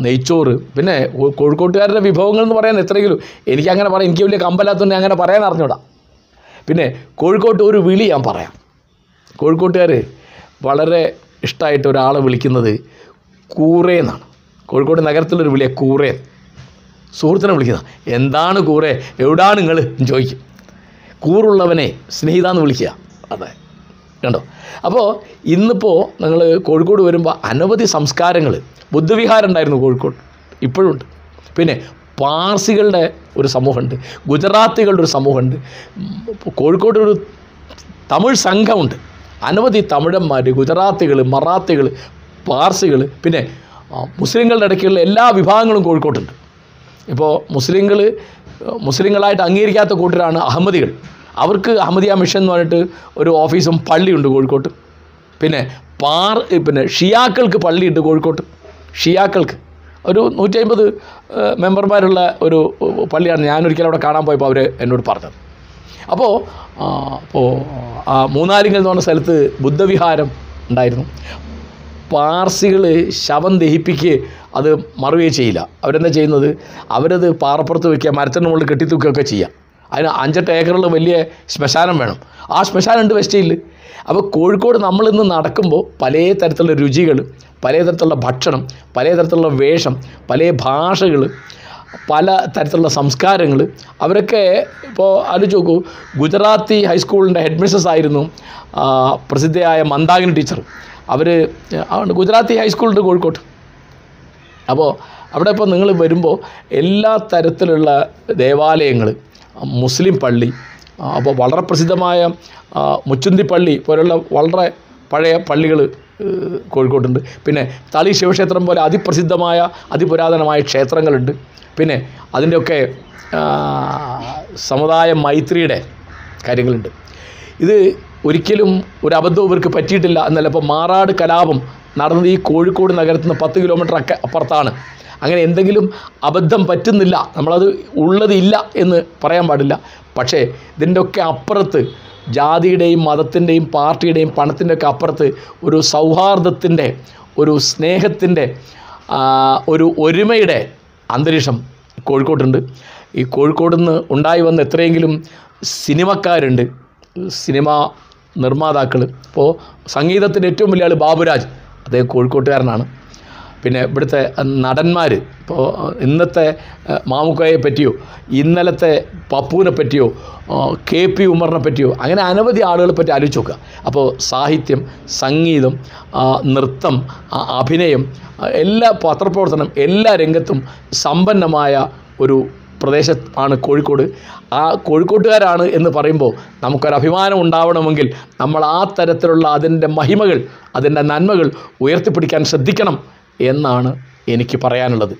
നെയ്ച്ചോറ്. പിന്നെ കോഴിക്കോട്ടുകാരുടെ വിഭവങ്ങൾ എന്ന് പറയാൻ എത്രയെങ്കിലും. എനിക്ക് അങ്ങനെ പറയാം എനിക്ക് വലിയ കമ്പലാത്തതുകൊണ്ട് അങ്ങനെ പറയാൻ അറിഞ്ഞൂടാ. പിന്നെ കോഴിക്കോട്ട് ഒരു വിളി ഞാൻ പറയാം. കോഴിക്കോട്ടുകാർ വളരെ ഇഷ്ടമായിട്ട് ഒരാളെ വിളിക്കുന്നത് കൂറേ എന്നാണ്. കോഴിക്കോട് നഗരത്തിലൊരു വിളിയ കൂറേ. സുഹൃത്തിനെ വിളിക്കുന്ന എന്താണ് കൂറേ? എവിടാണ് നിങ്ങൾ ചോദിക്കും. കൂറുള്ളവനെ സ്നേഹിതാന്ന് വിളിക്കുക. അതെ. കണ്ടോ? അപ്പോൾ ഇന്നിപ്പോൾ നിങ്ങൾ കോഴിക്കോട് വരുമ്പോൾ അനവധി സംസ്കാരങ്ങൾ ബുദ്ധവിഹാരം ഉണ്ടായിരുന്നു കോഴിക്കോട്. ഇപ്പോഴുണ്ട്. പിന്നെ പാർസികളുടെ ഒരു സമൂഹമുണ്ട്. ഗുജറാത്തികളുടെ ഒരു സമൂഹമുണ്ട്. കോഴിക്കോട് ഒരു തമിഴ് സംഘമുണ്ട്. അനവധി തമിഴന്മാർ ഗുജറാത്തികൾ മറാത്തികൾ പാർസികൾ പിന്നെ മുസ്ലിങ്ങളുടെ ഇടയ്ക്കുള്ള എല്ലാ വിഭാഗങ്ങളും കോഴിക്കോട്ടുണ്ട്. ഇപ്പോൾ മുസ്ലിങ്ങൾ മുസ്ലിങ്ങളായിട്ട് അംഗീകരിക്കാത്ത കൂട്ടരാണ് അഹമ്മദികൾ. അവർക്ക് അഹമ്മദിയ മിഷൻ എന്ന് പറഞ്ഞിട്ട് ഒരു ഓഫീസും പള്ളിയുണ്ട് കോഴിക്കോട്ട്. പിന്നെ പാർ പിന്നെ ഷിയാക്കൾക്ക് പള്ളിയുണ്ട് കോഴിക്കോട്ട്. ഷിയാക്കൾക്ക്. ഒരു നൂറ്റി അമ്പത് മെമ്പർമാരുള്ള ഒരു പള്ളിയാണ് ഞാനൊരിക്കലും അവിടെ കാണാൻ പോയപ്പോൾ അവർ എന്നോട് പറഞ്ഞത്. അപ്പോൾ അപ്പോൾ ആ മൂന്നാലിങ്കൽ എന്ന് പറഞ്ഞ സ്ഥലത്ത് ബുദ്ധവിഹാരം ഉണ്ടായിരുന്നു. പാർസികൾ ശവം ദഹിപ്പിക്കുക അത് മറുകയും ചെയ്യില്ല. അവരെന്താ ചെയ്യുന്നത്? അവരത് പാറപ്പുറത്ത് വയ്ക്കുക മരത്തിന്റെ മുകളിൽ കെട്ടിത്തൂക്കുകയൊക്കെ ചെയ്യുക അതിന് അഞ്ചെട്ട് ഏക്കറുള്ള വലിയ ശ്മശാനം വേണം. ആ ശ്മശാനം ഉണ്ട് വെസ്റ്റയിൽ അപ്പോൾ കോഴിക്കോട് നമ്മളിന്ന് നടക്കുമ്പോൾ പല തരത്തിലുള്ള രുചികൾ പല തരത്തിലുള്ള ഭക്ഷണം പല തരത്തിലുള്ള വേഷം പല ഭാഷകൾ പല തരത്തിലുള്ള സംസ്കാരങ്ങൾ അവരൊക്കെ ഇപ്പോൾ ആലോചിച്ച് നോക്കൂ ഗുജറാത്തി ഹൈസ്കൂളിന്റെ ഹെഡ് മിസ്സസ് ആയിരുന്നു പ്രസിദ്ധയായ മന്ദാഗിനി ടീച്ചർ. അവർ ഗുജറാത്തി ഹൈസ്കൂളുണ്ട് കോഴിക്കോട്ട്. അപ്പോൾ അവിടെ ഇപ്പോൾ നിങ്ങൾ വരുമ്പോൾ എല്ലാ തരത്തിലുള്ള ദേവാലയങ്ങൾ മുസ്ലിം പള്ളി അപ്പോൾ വളരെ പ്രസിദ്ധമായ മുച്ചുന്തി പള്ളി പോലുള്ള വളരെ പഴയ പള്ളികൾ കോഴിക്കോട്ടുണ്ട് പിന്നെ തളി ശിവക്ഷേത്രം പോലെ അതിപ്രസിദ്ധമായ അതിപുരാതനമായ ക്ഷേത്രങ്ങളുണ്ട്. പിന്നെ അതിന്റെയൊക്കെ സമുദായ മൈത്രിയുടെ കാര്യങ്ങളുണ്ട്. ഇത് ഒരിക്കലും ഒരു അബദ്ധവും ഇവർക്ക് പറ്റിയിട്ടില്ല എന്നല്ല. ഇപ്പോൾ മാറാട് കലാപം നടന്നത് ഈ കോഴിക്കോട് നഗരത്തിൽ നിന്ന് പത്ത് കിലോമീറ്റർ അപ്പുറത്താണ്. അങ്ങനെ എന്തെങ്കിലും അബദ്ധം പറ്റുന്നില്ല നമ്മളത് ഉള്ളതില്ല എന്ന് പറയാൻ പാടില്ല. പക്ഷേ ഇതിന്റെയൊക്കെ അപ്പുറത്ത് ജാതിയുടെയും മതത്തിന്റെയും പാർട്ടിയുടെയും പണത്തിന്റെ ഒക്കെ അപ്പുറത്ത് ഒരു സൗഹാർദ്ദത്തിന്റെ ഒരു സ്നേഹത്തിന്റെ ഒരു ഒരുമയുടെ അന്തരീക്ഷം കോഴിക്കോട്ടുണ്ട് ഈ കോഴിക്കോട് നിന്ന് ഉണ്ടായി വന്ന എത്രയെങ്കിലും സിനിമക്കാരുണ്ട് സിനിമ നിർമ്മാതാക്കൾ ഇപ്പോൾ സംഗീതത്തിന്റെ ഏറ്റവും വലിയ ആൾ ബാബുരാജ് അദ്ദേഹം കോഴിക്കോട്ടുകാരനാണ്. പിന്നെ ഇവിടുത്തെ നടന്മാർ ഇപ്പോൾ ഇന്നത്തെ മാമുക്കായെ പറ്റിയോ ഇന്നലത്തെ പപ്പുവിനെ പറ്റിയോ കെ പി ഉമറിനെ പറ്റിയോ അങ്ങനെ അനവധി ആളുകളെ പറ്റി ആലോചിച്ച് നോക്കുക. അപ്പോൾ സാഹിത്യം സംഗീതം നൃത്തം അഭിനയം എല്ലാ പത്രപ്രവർത്തനം എല്ലാ രംഗത്തും സമ്പന്നമായ ഒരു പ്രദേശമാണ് കോഴിക്കോട്. ആ കോഴിക്കോട്ടുകാരാണ് എന്ന് പറയുമ്പോൾ നമുക്കൊരു അഭിമാനം ഉണ്ടാവണമെങ്കിൽ നമ്മൾ ആ തരത്തിലുള്ള അതിന്റെ മഹിമകൾ അതിന്റെ നന്മകൾ ഉയർത്തിപ്പിടിക്കാൻ ശ്രദ്ധിക്കണം. എന്നാണ് എനിക്ക് പറയാനുള്ളത്.